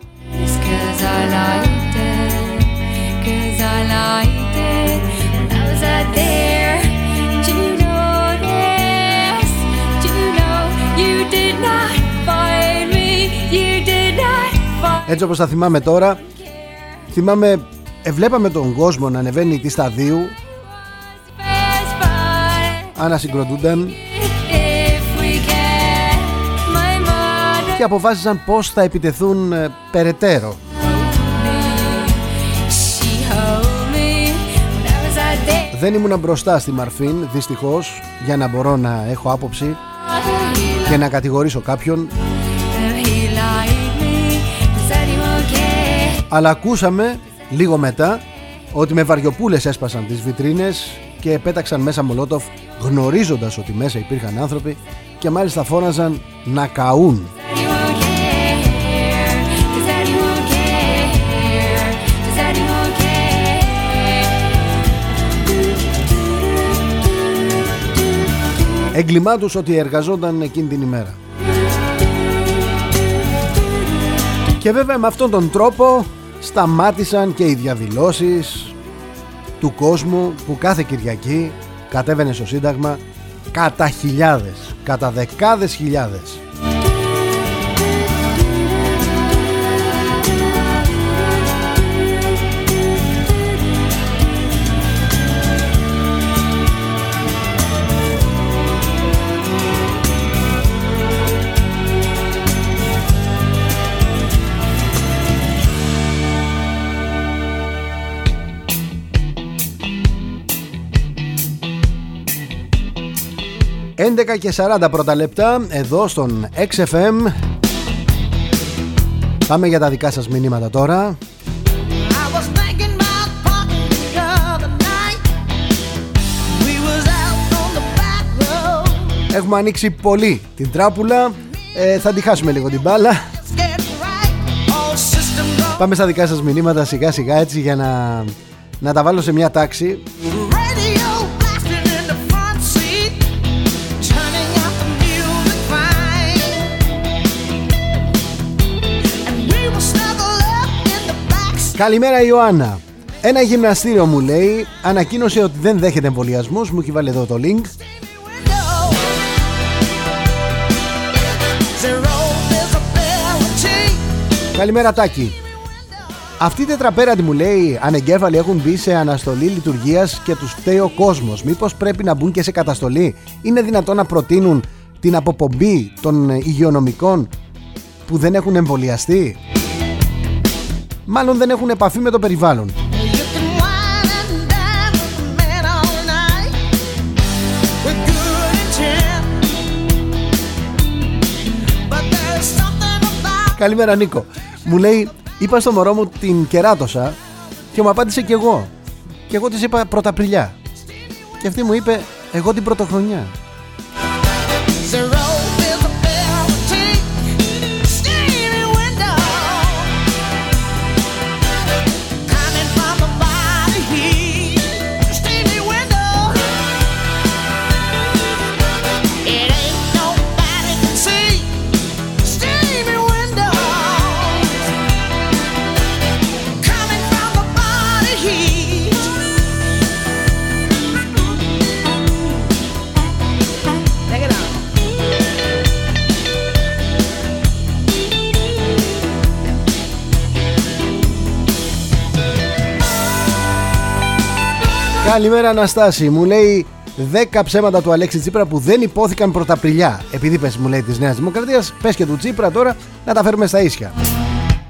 Έτσι όπως θα θυμάμαι τώρα Θυμάμαι Εβλέπαμε τον κόσμο να ανεβαίνει τη σταδίου Ανασυγκροτούνταν Και αποφάσισαν πως θα επιτεθούν ε, περαιτέρω. Δεν ήμουν μπροστά στη Μαρφίν δυστυχώς για να μπορώ να έχω άποψη και να κατηγορήσω κάποιον. Αλλά ακούσαμε λίγο μετά ότι με βαριοπούλες έσπασαν τις βιτρίνες και πέταξαν μέσα μολότοφ γνωρίζοντας ότι μέσα υπήρχαν άνθρωποι και μάλιστα φώναζαν να καούν. Έγκλημά τους ότι εργαζόταν εκείνη την ημέρα. Και βέβαια με αυτόν τον τρόπο σταμάτησαν και οι διαδηλώσεις του κόσμου που κάθε Κυριακή κατέβαινε στο Σύνταγμα κατά χιλιάδες, κατά δεκάδες χιλιάδες. ...11 και 40 πρώτα λεπτά... ...εδώ στον XFM... ...πάμε για τα δικά σας μηνύματα τώρα... Έχουμε ανοίξει πολύ την τράπουλα. Ε, Θα τη χάσουμε λίγο την μπάλα. Πάμε στα δικά σας μηνύματα σιγά σιγά έτσι για να, να τα βάλω σε μια τάξη Καλημέρα Ιωάννα. Ένα γυμναστήριο μου λέει ανακοίνωσε ότι δεν δέχεται εμβολιασμούς. Μου έχει βάλει εδώ το link. Καλημέρα Τάκη. Αυτή η τετραπέρατη μου λέει ανεγκέφαλοι έχουν μπει σε αναστολή λειτουργίας και τους φταίει ο κόσμος. Μήπως πρέπει να μπουν και σε καταστολή; Είναι δυνατόν να προτείνουν την αποπομπή των υγειονομικών που δεν έχουν εμβολιαστεί; Μάλλον δεν έχουν επαφή με το περιβάλλον. Καλημέρα Νίκο. Μου λέει, είπα στο μωρό μου την κεράτωσα και μου απάντησε κι εγώ. Και εγώ της είπα πρωταπριλιά. Και αυτή μου είπε, εγώ την πρωτοχρονιά. Καλημέρα Αναστάση. Μου λέει 10 ψέματα του Αλέξη Τσίπρα που δεν υπόθηκαν πρωταπριλιά Επειδή πες μου λέει της Νέας Δημοκρατίας Πες και του Τσίπρα τώρα να τα φέρουμε στα ίσια.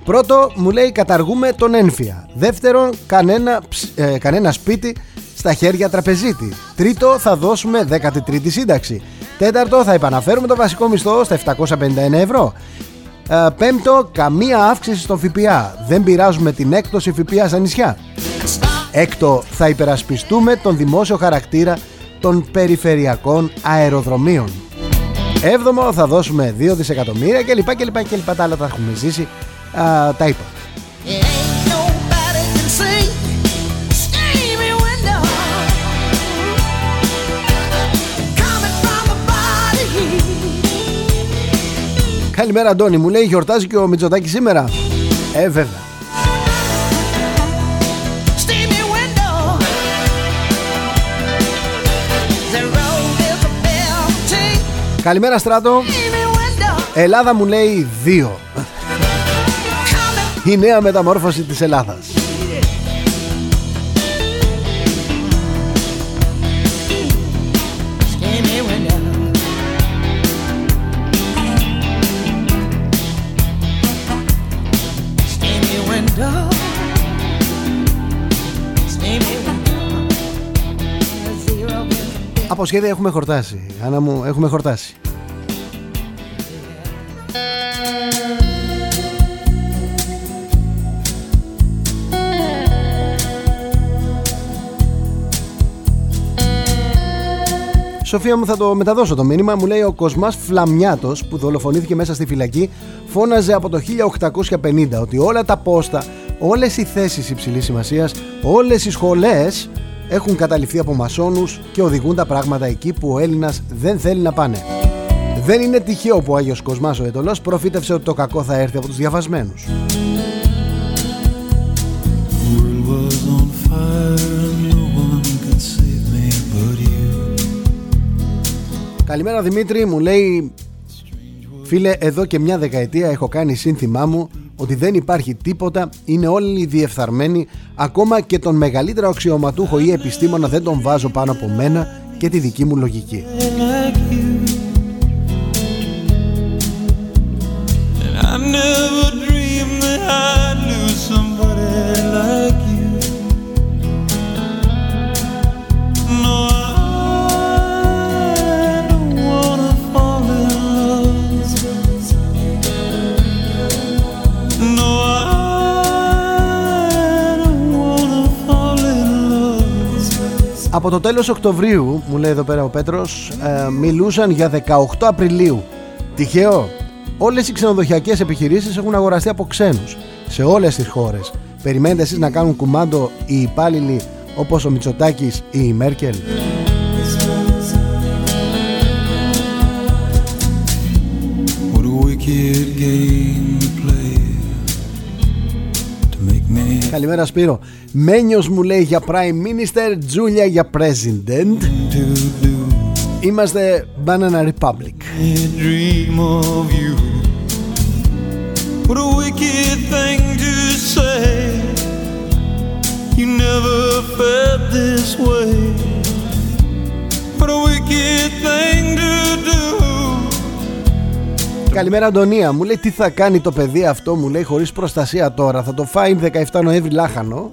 Πρώτο μου λέει καταργούμε τον ένφια. Δεύτερον κανένα, ε, κανένα σπίτι στα χέρια τραπεζίτη. Τρίτο θα δώσουμε 13η σύνταξη. Τέταρτο θα επαναφέρουμε το βασικό μισθό στα 751 ευρώ. Ε, Πέμπτο, καμία αύξηση στο ΦΠΑ. Δεν πειράζουμε την έκπτωση ΦΠΑ στα νησιά. Έκτο, θα υπερασπιστούμε τον δημόσιο χαρακτήρα των περιφερειακών αεροδρομίων. Έβδομο, θα δώσουμε 2 δισεκατομμύρια κλπ. κλπ, κλπ. Τα άλλα τα έχουμε ζήσει. Α, τα είπα. Καλημέρα Αντώνη, μου λέει γιορτάζει και ο Μητσοτάκης σήμερα. Ε, βέβαια. Καλημέρα Στράτο. Ελλάδα μου λέει 2 Η νέα μεταμόρφωση της Ελλάδας Από σχέδια έχουμε χορτάσει. Άννα μου, έχουμε χορτάσει. Σοφία μου θα το μεταδώσω το μήνυμα Μου λέει ο Κοσμάς Φλαμιάτος που δολοφονήθηκε μέσα στη φυλακή Φώναζε από το 1850 ότι όλα τα πόστα Όλες οι θέσεις υψηλής σημασίας Όλες οι σχολές έχουν καταληφθεί από μασόνους και οδηγούν τα πράγματα εκεί που ο Έλληνας δεν θέλει να πάνε. Δεν είναι τυχαίο που ο Άγιος Κοσμάς ο Ετωλός προφήτευσε ότι το κακό θα έρθει από τους διαβασμένους. Καλημέρα Δημήτρη, μου λέει Φίλε, εδώ και μια δεκαετία έχω κάνει σύνθημά μου ότι δεν υπάρχει τίποτα, είναι όλοι διεφθαρμένοι, ακόμα και τον μεγαλύτερο αξιωματούχο ή επιστήμονα δεν τον βάζω πάνω από μένα και τη δική μου λογική. Από το τέλος Οκτωβρίου, μου λέει εδώ πέρα ο Πέτρος, ε, μιλούσαν για 18 Απριλίου. Τυχαίο. Όλες οι ξενοδοχειακές επιχειρήσεις έχουν αγοραστεί από ξένους σε όλες τις χώρες. Περιμένετε εσείς να κάνουν κουμάντο οι υπάλληλοι όπως ο Μητσοτάκης ή η Μέρκελ. Καλημέρα Σπύρο Μένιος μου λέει για Prime Minister Τζούλια για President Είμαστε Banana Republic What a wicked thing to say You never felt this way What a wicked thing to do Καλημέρα Αντωνία, μου λέει τι θα κάνει το παιδί αυτό Μου λέει χωρίς προστασία τώρα. Θα το φάει 17 Νοέμβρη λάχανο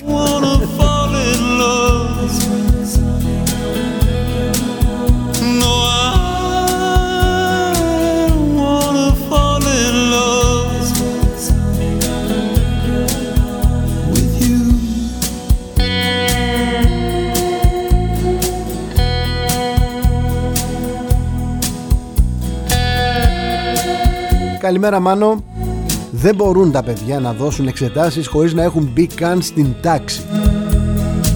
Καλημέρα Μάνο Δεν μπορούν τα παιδιά να δώσουν εξετάσεις χωρίς να έχουν μπει καν στην τάξη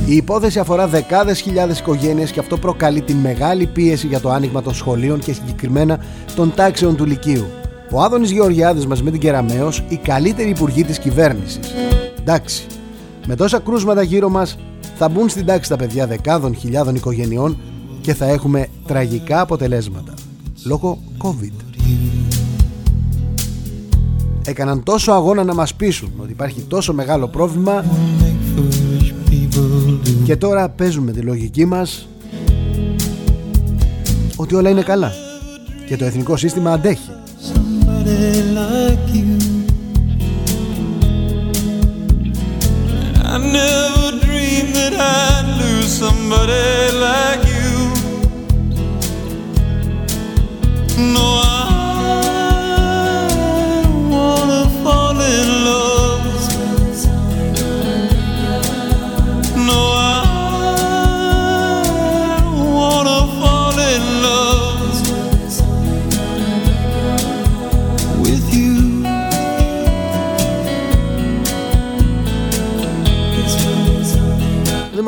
η υπόθεση αφορά δεκάδες χιλιάδες οικογένειες και αυτό προκαλεί τη μεγάλη πίεση για το άνοιγμα των σχολείων και συγκεκριμένα των τάξεων του Λυκείου. Ο Άδωνης Γεωργιάδης μαζί με την Κεραμέως, η καλύτερη υπουργή της κυβέρνησης. Εντάξει, με τόσα κρούσματα γύρω μας θα μπουν στην τάξη τα παιδιά δεκάδων χιλιάδων οικογενειών και θα έχουμε τραγικά αποτελέσματα. Λόγω COVID έκαναν τόσο αγώνα να μας πείσουν ότι υπάρχει τόσο μεγάλο πρόβλημα Και τώρα παίζουμε τη λογική μας ότι όλα είναι καλά και το εθνικό σύστημα αντέχει. somebody like you.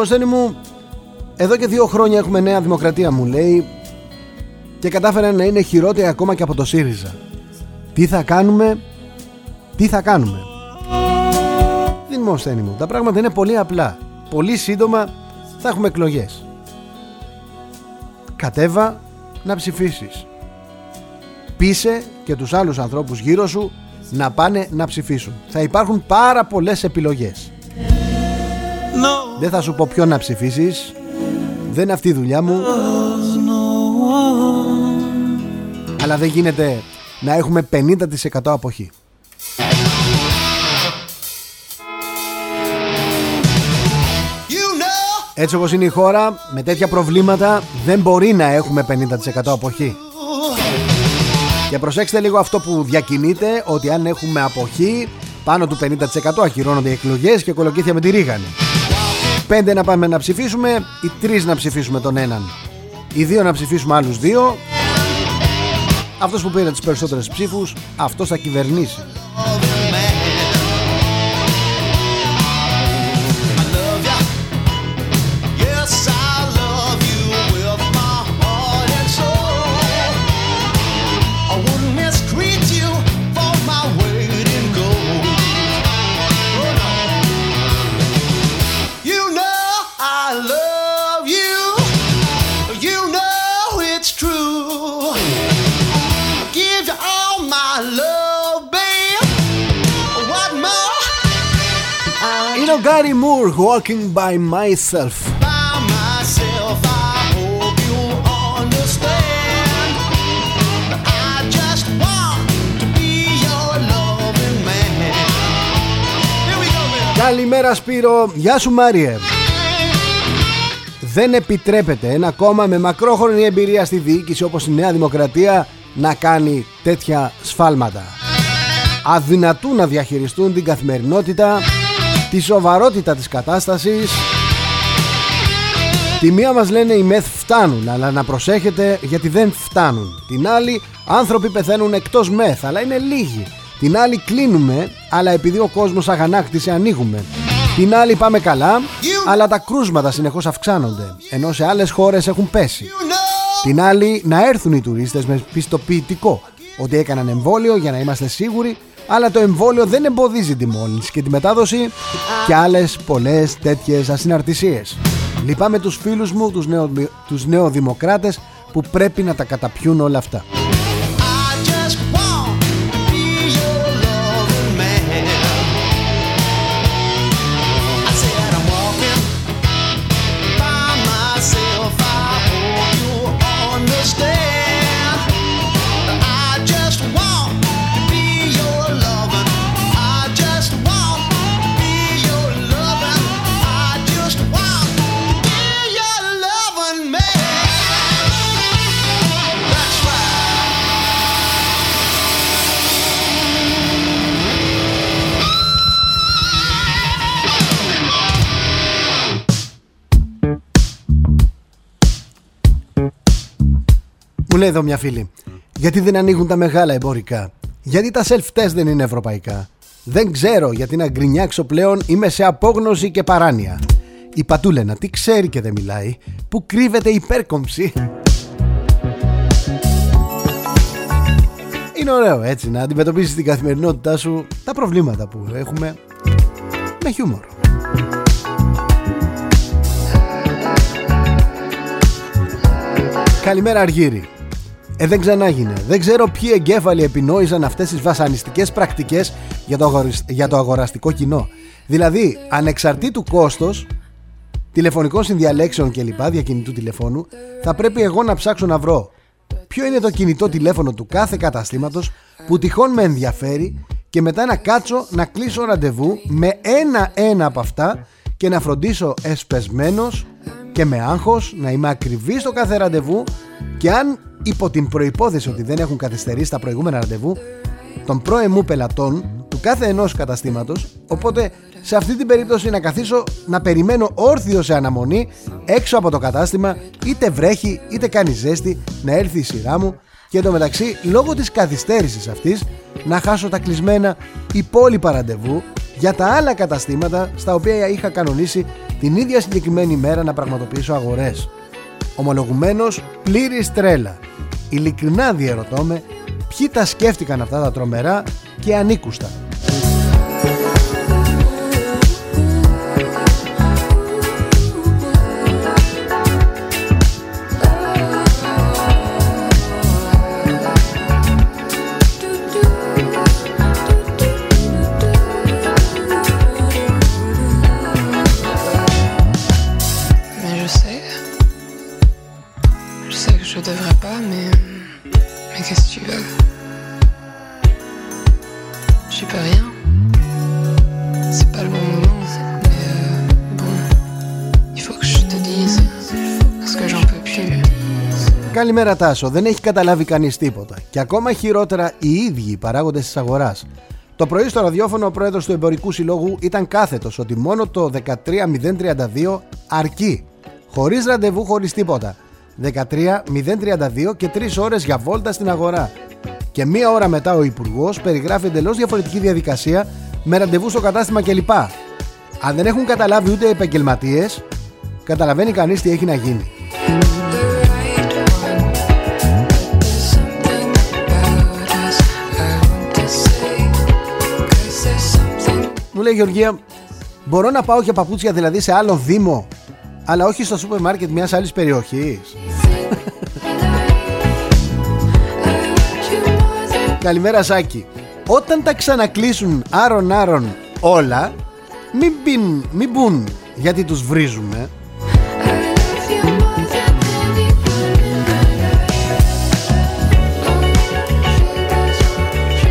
Δημοσθένη μου, εδώ και δύο χρόνια έχουμε νέα δημοκρατία μου λέει και κατάφερε να είναι χειρότερη ακόμα και από το ΣΥΡΙΖΑ. Τι θα κάνουμε, τι θα κάνουμε; Δημοσθένη μου, τα πράγματα είναι πολύ απλά. Πολύ σύντομα θα έχουμε εκλογές. Κατέβα να ψηφίσεις. Πείσε και τους άλλους ανθρώπους γύρω σου να πάνε να ψηφίσουν. Θα υπάρχουν πάρα πολλές επιλογές. No, Δεν θα σου πω ποιον να ψηφίσεις. Δεν είναι αυτή η δουλειά μου. No one. Αλλά δεν γίνεται να έχουμε 50% αποχή. You know. Έτσι όπως είναι η χώρα Με τέτοια προβλήματα Δεν μπορεί να έχουμε 50% αποχή. Και προσέξτε λίγο αυτό που διακινείται Ότι αν έχουμε αποχή Πάνω του 50% ακυρώνονται οι εκλογές Και κολοκύθια με τη ρίγανη Πέντε να πάμε να ψηφίσουμε Οι τρεις να ψηφίσουμε τον έναν. Οι δύο να ψηφίσουμε άλλους δύο. Αυτός που πήρε τις περισσότερες ψήφους Αυτός θα κυβερνήσει Είναι ο Γκάρι Μουρ Walking by myself by myself. I hope you understand. I just want to be your loving man. Here we go, man. Καλημέρα Σπύρο, γεια σου Μάριε Δεν επιτρέπεται ένα κόμμα με μακρόχρονη εμπειρία στη διοίκηση όπως η Νέα Δημοκρατία να κάνει τέτοια σφάλματα Αδυνατούν να διαχειριστούν την καθημερινότητα, τη σοβαρότητα της κατάστασης Τη μία μας λένε οι μεθ φτάνουν, αλλά να προσέχετε γιατί δεν φτάνουν. Την άλλη, άνθρωποι πεθαίνουν εκτός μεθ, αλλά είναι λίγοι. Την άλλη κλείνουμε, αλλά επειδή ο κόσμος αγανάκτησε ανοίγουμε. Την άλλη πάμε καλά, αλλά τα κρούσματα συνεχώς αυξάνονται, ενώ σε άλλες χώρες έχουν πέσει. You know Την άλλη, να έρθουν οι τουρίστες με πιστοποιητικό ότι έκαναν εμβόλιο για να είμαστε σίγουροι, αλλά το εμβόλιο δεν εμποδίζει τη μόλυνση και τη μετάδοση και άλλες πολλές τέτοιες ασυναρτησίες. Λυπάμαι τους φίλους μου, τους, νεο, τους νεοδημοκράτες που πρέπει να τα καταπιούν όλα αυτά. Λέει εδώ μια φίλη, γιατί δεν ανοίγουν τα μεγάλα εμπορικά. Γιατί τα self-test δεν είναι ευρωπαϊκά; Δεν ξέρω γιατί να γκρινιάξω πλέον είμαι σε απόγνωση και παράνοια. Η Πατούλενα τι ξέρει και δεν μιλάει, που κρύβεται υπέρκομψη. Είναι ωραίο έτσι να αντιμετωπίσεις την καθημερινότητά σου τα προβλήματα που έχουμε με χιούμορ. Καλημέρα Αργύρι. Ε, δεν ξανάγινε. Δεν ξέρω ποιοι εγκέφαλοι επινόησαν αυτές τις βασανιστικές πρακτικές για το, αγορισ- για το αγοραστικό κοινό. Δηλαδή, ανεξαρτήτου κόστος, τηλεφωνικών συνδιαλέξεων κλπ. διακινητού τηλεφώνου, θα πρέπει εγώ να ψάξω να βρω ποιο είναι το κινητό τηλέφωνο του κάθε καταστήματος που τυχόν με ενδιαφέρει και μετά να κάτσω να κλείσω ραντεβού με ένα-ένα από αυτά και να φροντίσω εσπεσμένος και με άγχος να είμαι ακριβής στο κάθε ραντεβού και αν υπό την προϋπόθεση ότι δεν έχουν καθυστερήσει τα προηγούμενα ραντεβού των πρώεμού πελατών του κάθε ενός καταστήματος οπότε σε αυτή την περίπτωση να καθίσω να περιμένω όρθιο σε αναμονή έξω από το κατάστημα είτε βρέχει είτε κάνει ζέστη να έρθει η σειρά μου και εντωμεταξύ λόγω της καθυστέρησης αυτής να χάσω τα κλεισμένα υπόλοιπα ραντεβού για τα άλλα καταστήματα στα οποία είχα κανονίσει την ίδια συγκεκριμένη μέρα να πραγματοποιήσω αγορές. Ομολογουμένως πλήρης τρέλα. Ειλικρινά διαρωτώ με ποιοι τα σκέφτηκαν αυτά τα τρομερά και ανήκουστα. Καλημέρα Τάσο, δεν έχει καταλάβει κανείς τίποτα. Και ακόμα χειρότερα οι ίδιοι οι παράγοντες της αγοράς. Το πρωί στο ραδιόφωνο ο πρόεδρος του Εμπορικού Συλλόγου ήταν κάθετος ότι μόνο το 13032 αρκεί. Χωρίς ραντεβού, χωρίς τίποτα. 13032 και 3 ώρες για βόλτα στην αγορά. Και μία ώρα μετά ο Υπουργός περιγράφει εντελώς διαφορετική διαδικασία με ραντεβού στο κατάστημα κλπ. Αν δεν έχουν καταλάβει ούτε οι επαγγελματίες, καταλαβαίνει κανείς τι έχει να γίνει. Μου λέει Γεωργία, μπορώ να πάω για παπούτσια δηλαδή σε άλλο δήμο, αλλά όχι στο σούπερ μάρκετ μιας άλλης περιοχής. Καλημέρα Σάκη. Όταν τα ξανακλείσουν άρον άρον όλα, μην, μπιν, μην μπουν γιατί τους βρίζουμε.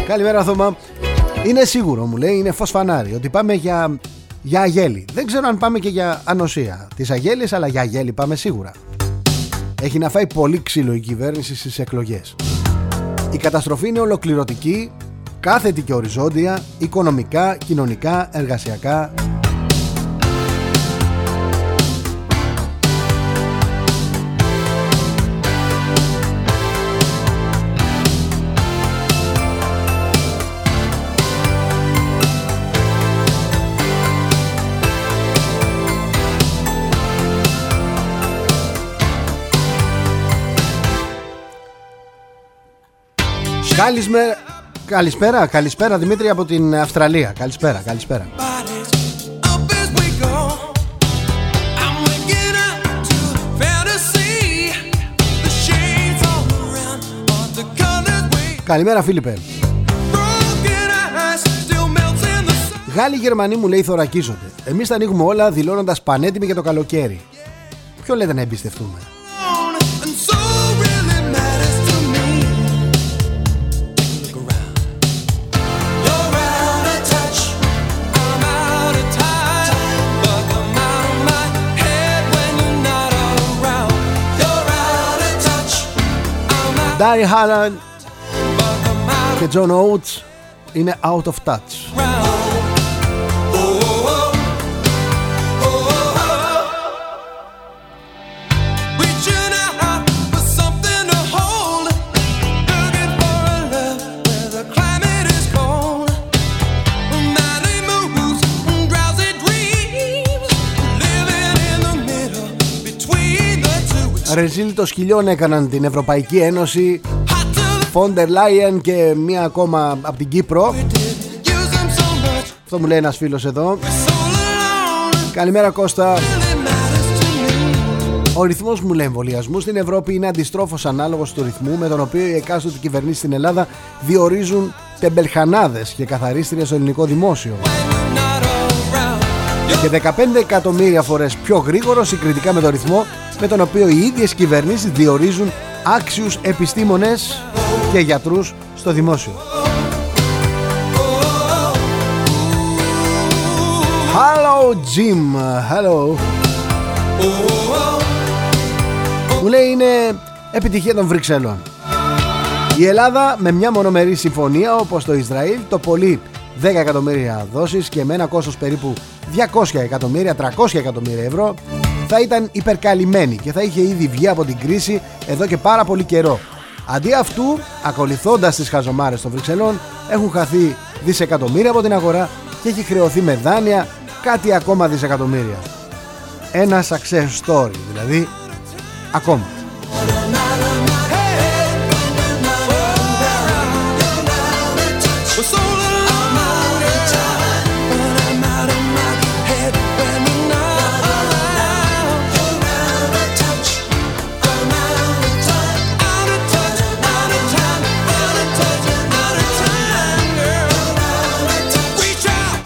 Καλημέρα Θωμά. Είναι σίγουρο μου λέει, είναι φως φανάρι ότι πάμε για, για αγέλη. Δεν ξέρω αν πάμε και για ανοσία της αγέλης, αλλά για αγέλη πάμε σίγουρα. Έχει να φάει πολύ ξύλο η κυβέρνηση στις εκλογές. Η καταστροφή είναι ολοκληρωτική, κάθετη και οριζόντια, οικονομικά, κοινωνικά, εργασιακά. Καλησπέρα, καλησπέρα, καλησπέρα Δημήτρη από την Αυστραλία. Καλησπέρα, καλησπέρα. bodies up as we go. I'm waking up to fantasy. The shades all around are the colors we Καλημέρα Φίλιππε. broken eyes still melts in the sun. Γάλλοι Γερμανοί μου λέει θωρακίζονται. Εμείς τα ανοίγουμε όλα δηλώνοντας πανέτοιμοι για το καλοκαίρι. Ποιο λέτε να εμπιστευτούμε; דארי הלן כג'ון אורץ, הנה Out of Touch. Two. Ρεζίλ το σκυλιόν έκαναν την Ευρωπαϊκή Ένωση, Hot to Φόντερ Λάιεν και μία ακόμα από την Κύπρο. the use them so much. Αυτό μου λέει ένας φίλος εδώ. So alone, Καλημέρα Κώστα. really matters to me. Ο ρυθμός μου λέει εμβολιασμούς στην Ευρώπη είναι αντιστρόφως ανάλογος του ρυθμού με τον οποίο οι εκάστοτε κυβερνήσεις στην Ελλάδα διορίζουν τεμπελχανάδες και καθαρίστρια στο ελληνικό δημόσιο. Και 15 εκατομμύρια φορές πιο γρήγορο συγκριτικά με το ρυθμό με τον οποίο οι ίδιες κυβερνήσεις διορίζουν άξιους επιστήμονες και γιατρούς στο δημόσιο. Hello Jim, hello. Μου λέει είναι επιτυχία των Βρυξελών. Η Ελλάδα με μια μονομερή συμφωνία όπως το Ισραήλ το πολύ 10 εκατομμύρια δόσεις και με ένα κόστος περίπου 200 εκατομμύρια, 300 εκατομμύρια ευρώ θα ήταν υπερκαλυμμένη και θα είχε ήδη βγει από την κρίση εδώ και πάρα πολύ καιρό. Αντί αυτού, ακολουθώντας τις χαζομάρες των Βρυξελών, έχουν χαθεί δισεκατομμύρια από την αγορά και έχει χρεωθεί με δάνεια κάτι ακόμα δισεκατομμύρια. Ένα success story, δηλαδή ακόμα.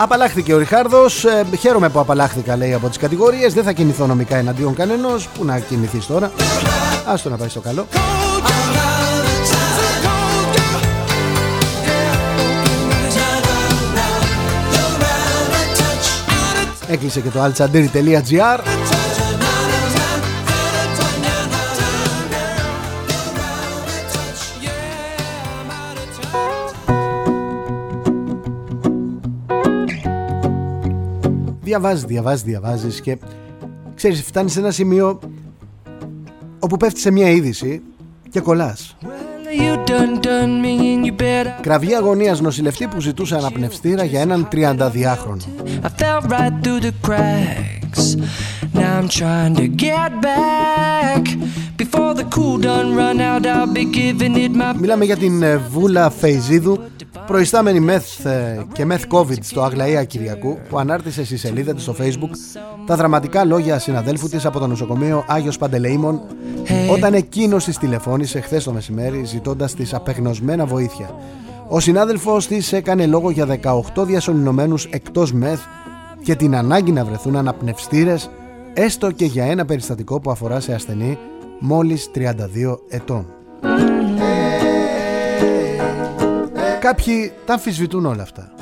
Απαλλάχθηκε ο Ριχάρδος. Ε, χαίρομαι που απαλλάχθηκα, λέει, από τις κατηγορίες. Δεν θα κινηθώ νομικά εναντίον κανενός. Πού να κινηθείς τώρα; Άστο να πάει στο καλό. Έκλεισε και το alchandiri.gr Διαβάζει, διαβάζει, διαβάζεις και ξέρεις φτάνεις σε ένα σημείο όπου πέφτει σε μια είδηση και κολλάς Κραυγή αγωνίας νοσηλευτή που ζητούσε αναπνευστήρα για έναν 32χρονο Μιλάμε για την ε, Βούλα Φεϊζίδου προϊστάμενη μεθ ε, και μεθ COVID στο Αγλαία Κυριακού που ανάρτησε στη σελίδα της στο facebook τα δραματικά λόγια συναδέλφου της από το νοσοκομείο Άγιος Παντελεήμων. Όταν εκείνος της τηλεφώνησε χθες το μεσημέρι ζητώντας της απεγνωσμένα βοήθεια. Ο συνάδελφος της έκανε λόγο για 18 διασωληνωμένους εκτός μεθ και την ανάγκη να βρεθούν αναπνευστήρες έστω και για ένα περιστατικό που αφορά σε ασθενή μόλις 32 ετών. Κάποιοι τα αμφισβητούν όλα αυτά.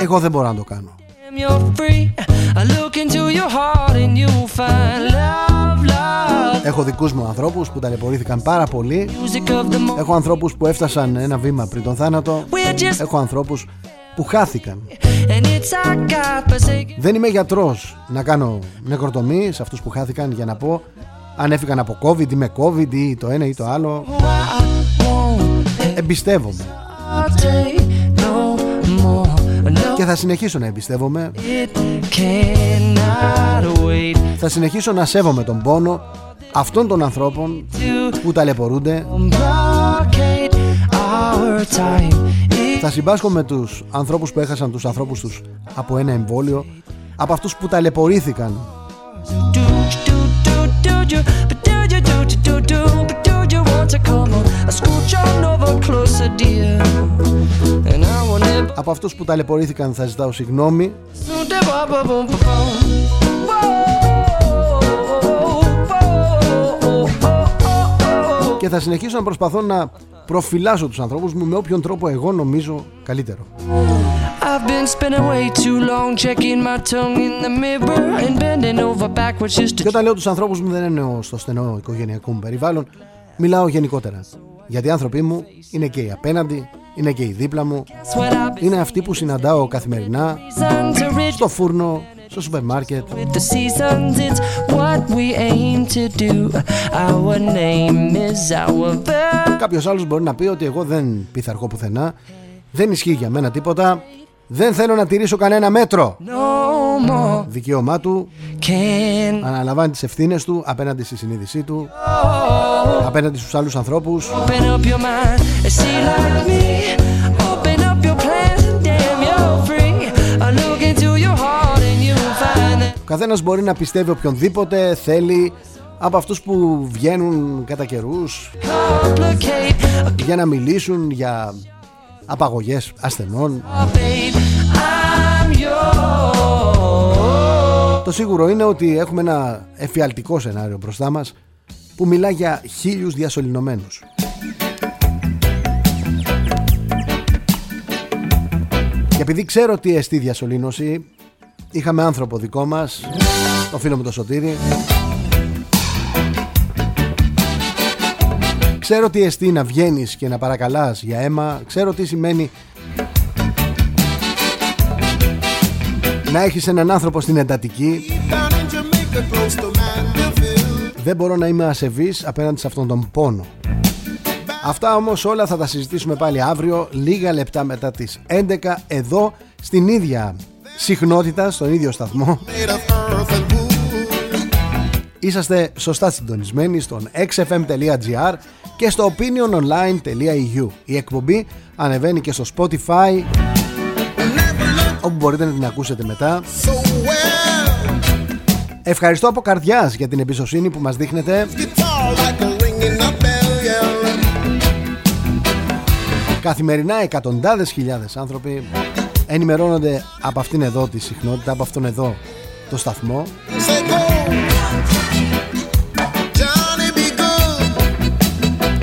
Εγώ δεν μπορώ να το κάνω. Έχω δικούς μου ανθρώπους που ταλαιπωρήθηκαν πάρα πολύ. Έχω ανθρώπους που έφτασαν ένα βήμα πριν τον θάνατο. Έχω ανθρώπους που χάθηκαν. Δεν είμαι γιατρός να κάνω νεκροτομή σε αυτούς που χάθηκαν για να πω αν έφυγαν από COVID ή με COVID ή το ένα ή το άλλο. Εμπιστεύομαι και θα συνεχίσω να εμπιστεύομαι Θα συνεχίσω να σέβομαι τον πόνο Αυτών των ανθρώπων Που ταλαιπωρούνται Θα συμπάσχω με τους ανθρώπους που έχασαν τους ανθρώπους τους Από ένα εμβόλιο Από αυτούς που ταλαιπωρήθηκαν από αυτούς που ταλαιπωρήθηκαν θα ζητάω συγγνώμη. Και θα συνεχίσω να προσπαθώ να προφυλάσω τους ανθρώπους μου με όποιον τρόπο εγώ νομίζω καλύτερο. Και όταν λέω τους ανθρώπους μου δεν εννοώ στο στενό οικογενειακό μου περιβάλλον Μιλάω γενικότερα. Γιατί οι άνθρωποι μου είναι και οι απέναντι είναι και η δίπλα μου. Είναι αυτοί που συναντάω καθημερινά Στο φούρνο, στο σούπερ μάρκετ. Κάποιος άλλος μπορεί να πει ότι εγώ δεν πειθαρχώ πουθενά. Δεν ισχύει για μένα τίποτα δεν θέλω να τηρήσω κανένα μέτρο. No Δικαίωμά του Αναλαμβάνει τις ευθύνες του Απέναντι στη συνείδησή του Απέναντι στους άλλους ανθρώπους. Ο καθένας μπορεί να πιστεύει οποιονδήποτε θέλει από αυτούς που βγαίνουν κατά καιρούς για να μιλήσουν για απαγωγές ασθενών. Το σίγουρο είναι ότι έχουμε ένα εφιαλτικό σενάριο μπροστά μας που μιλά για χίλιους διασωληνωμένους. Και επειδή ξέρω τι εστί διασωλήνωση, είχαμε άνθρωπο δικό μας, το φίλο μου το Σωτήρη. Ξέρω τι εστί να βγαίνεις και να παρακαλάς για αίμα, ξέρω τι σημαίνει να έχεις έναν άνθρωπο στην εντατική. Δεν μπορώ να είμαι ασεβής απέναντι σε αυτόν τον πόνο. Αυτά όμως όλα θα τα συζητήσουμε πάλι αύριο λίγα λεπτά μετά τις 11 εδώ στην ίδια συχνότητα, στον ίδιο σταθμό. Είσαστε σωστά συντονισμένοι στον xfm.gr και στο opiniononline.eu Η εκπομπή ανεβαίνει και στο Spotify όπου μπορείτε να την ακούσετε μετά. Ευχαριστώ από καρδιάς για την εμπιστοσύνη που μας δείχνετε. Καθημερινά εκατοντάδες χιλιάδες άνθρωποι ενημερώνονται από αυτήν εδώ τη συχνότητα, από αυτόν εδώ το σταθμό.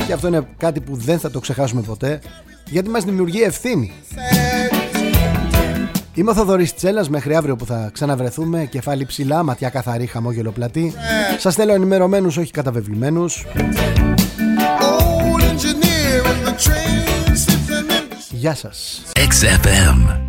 Και αυτό είναι κάτι που δεν θα το ξεχάσουμε ποτέ γιατί μας δημιουργεί ευθύνη Είμαι ο Θοδωρής Τσέλας μέχρι αύριο που θα ξαναβρεθούμε. Κεφάλι ψηλά, ματιά καθαρή, χαμόγελο πλατή. Σας θέλω ενημερωμένους, όχι καταβεβλημένους. Γεια σας. XFM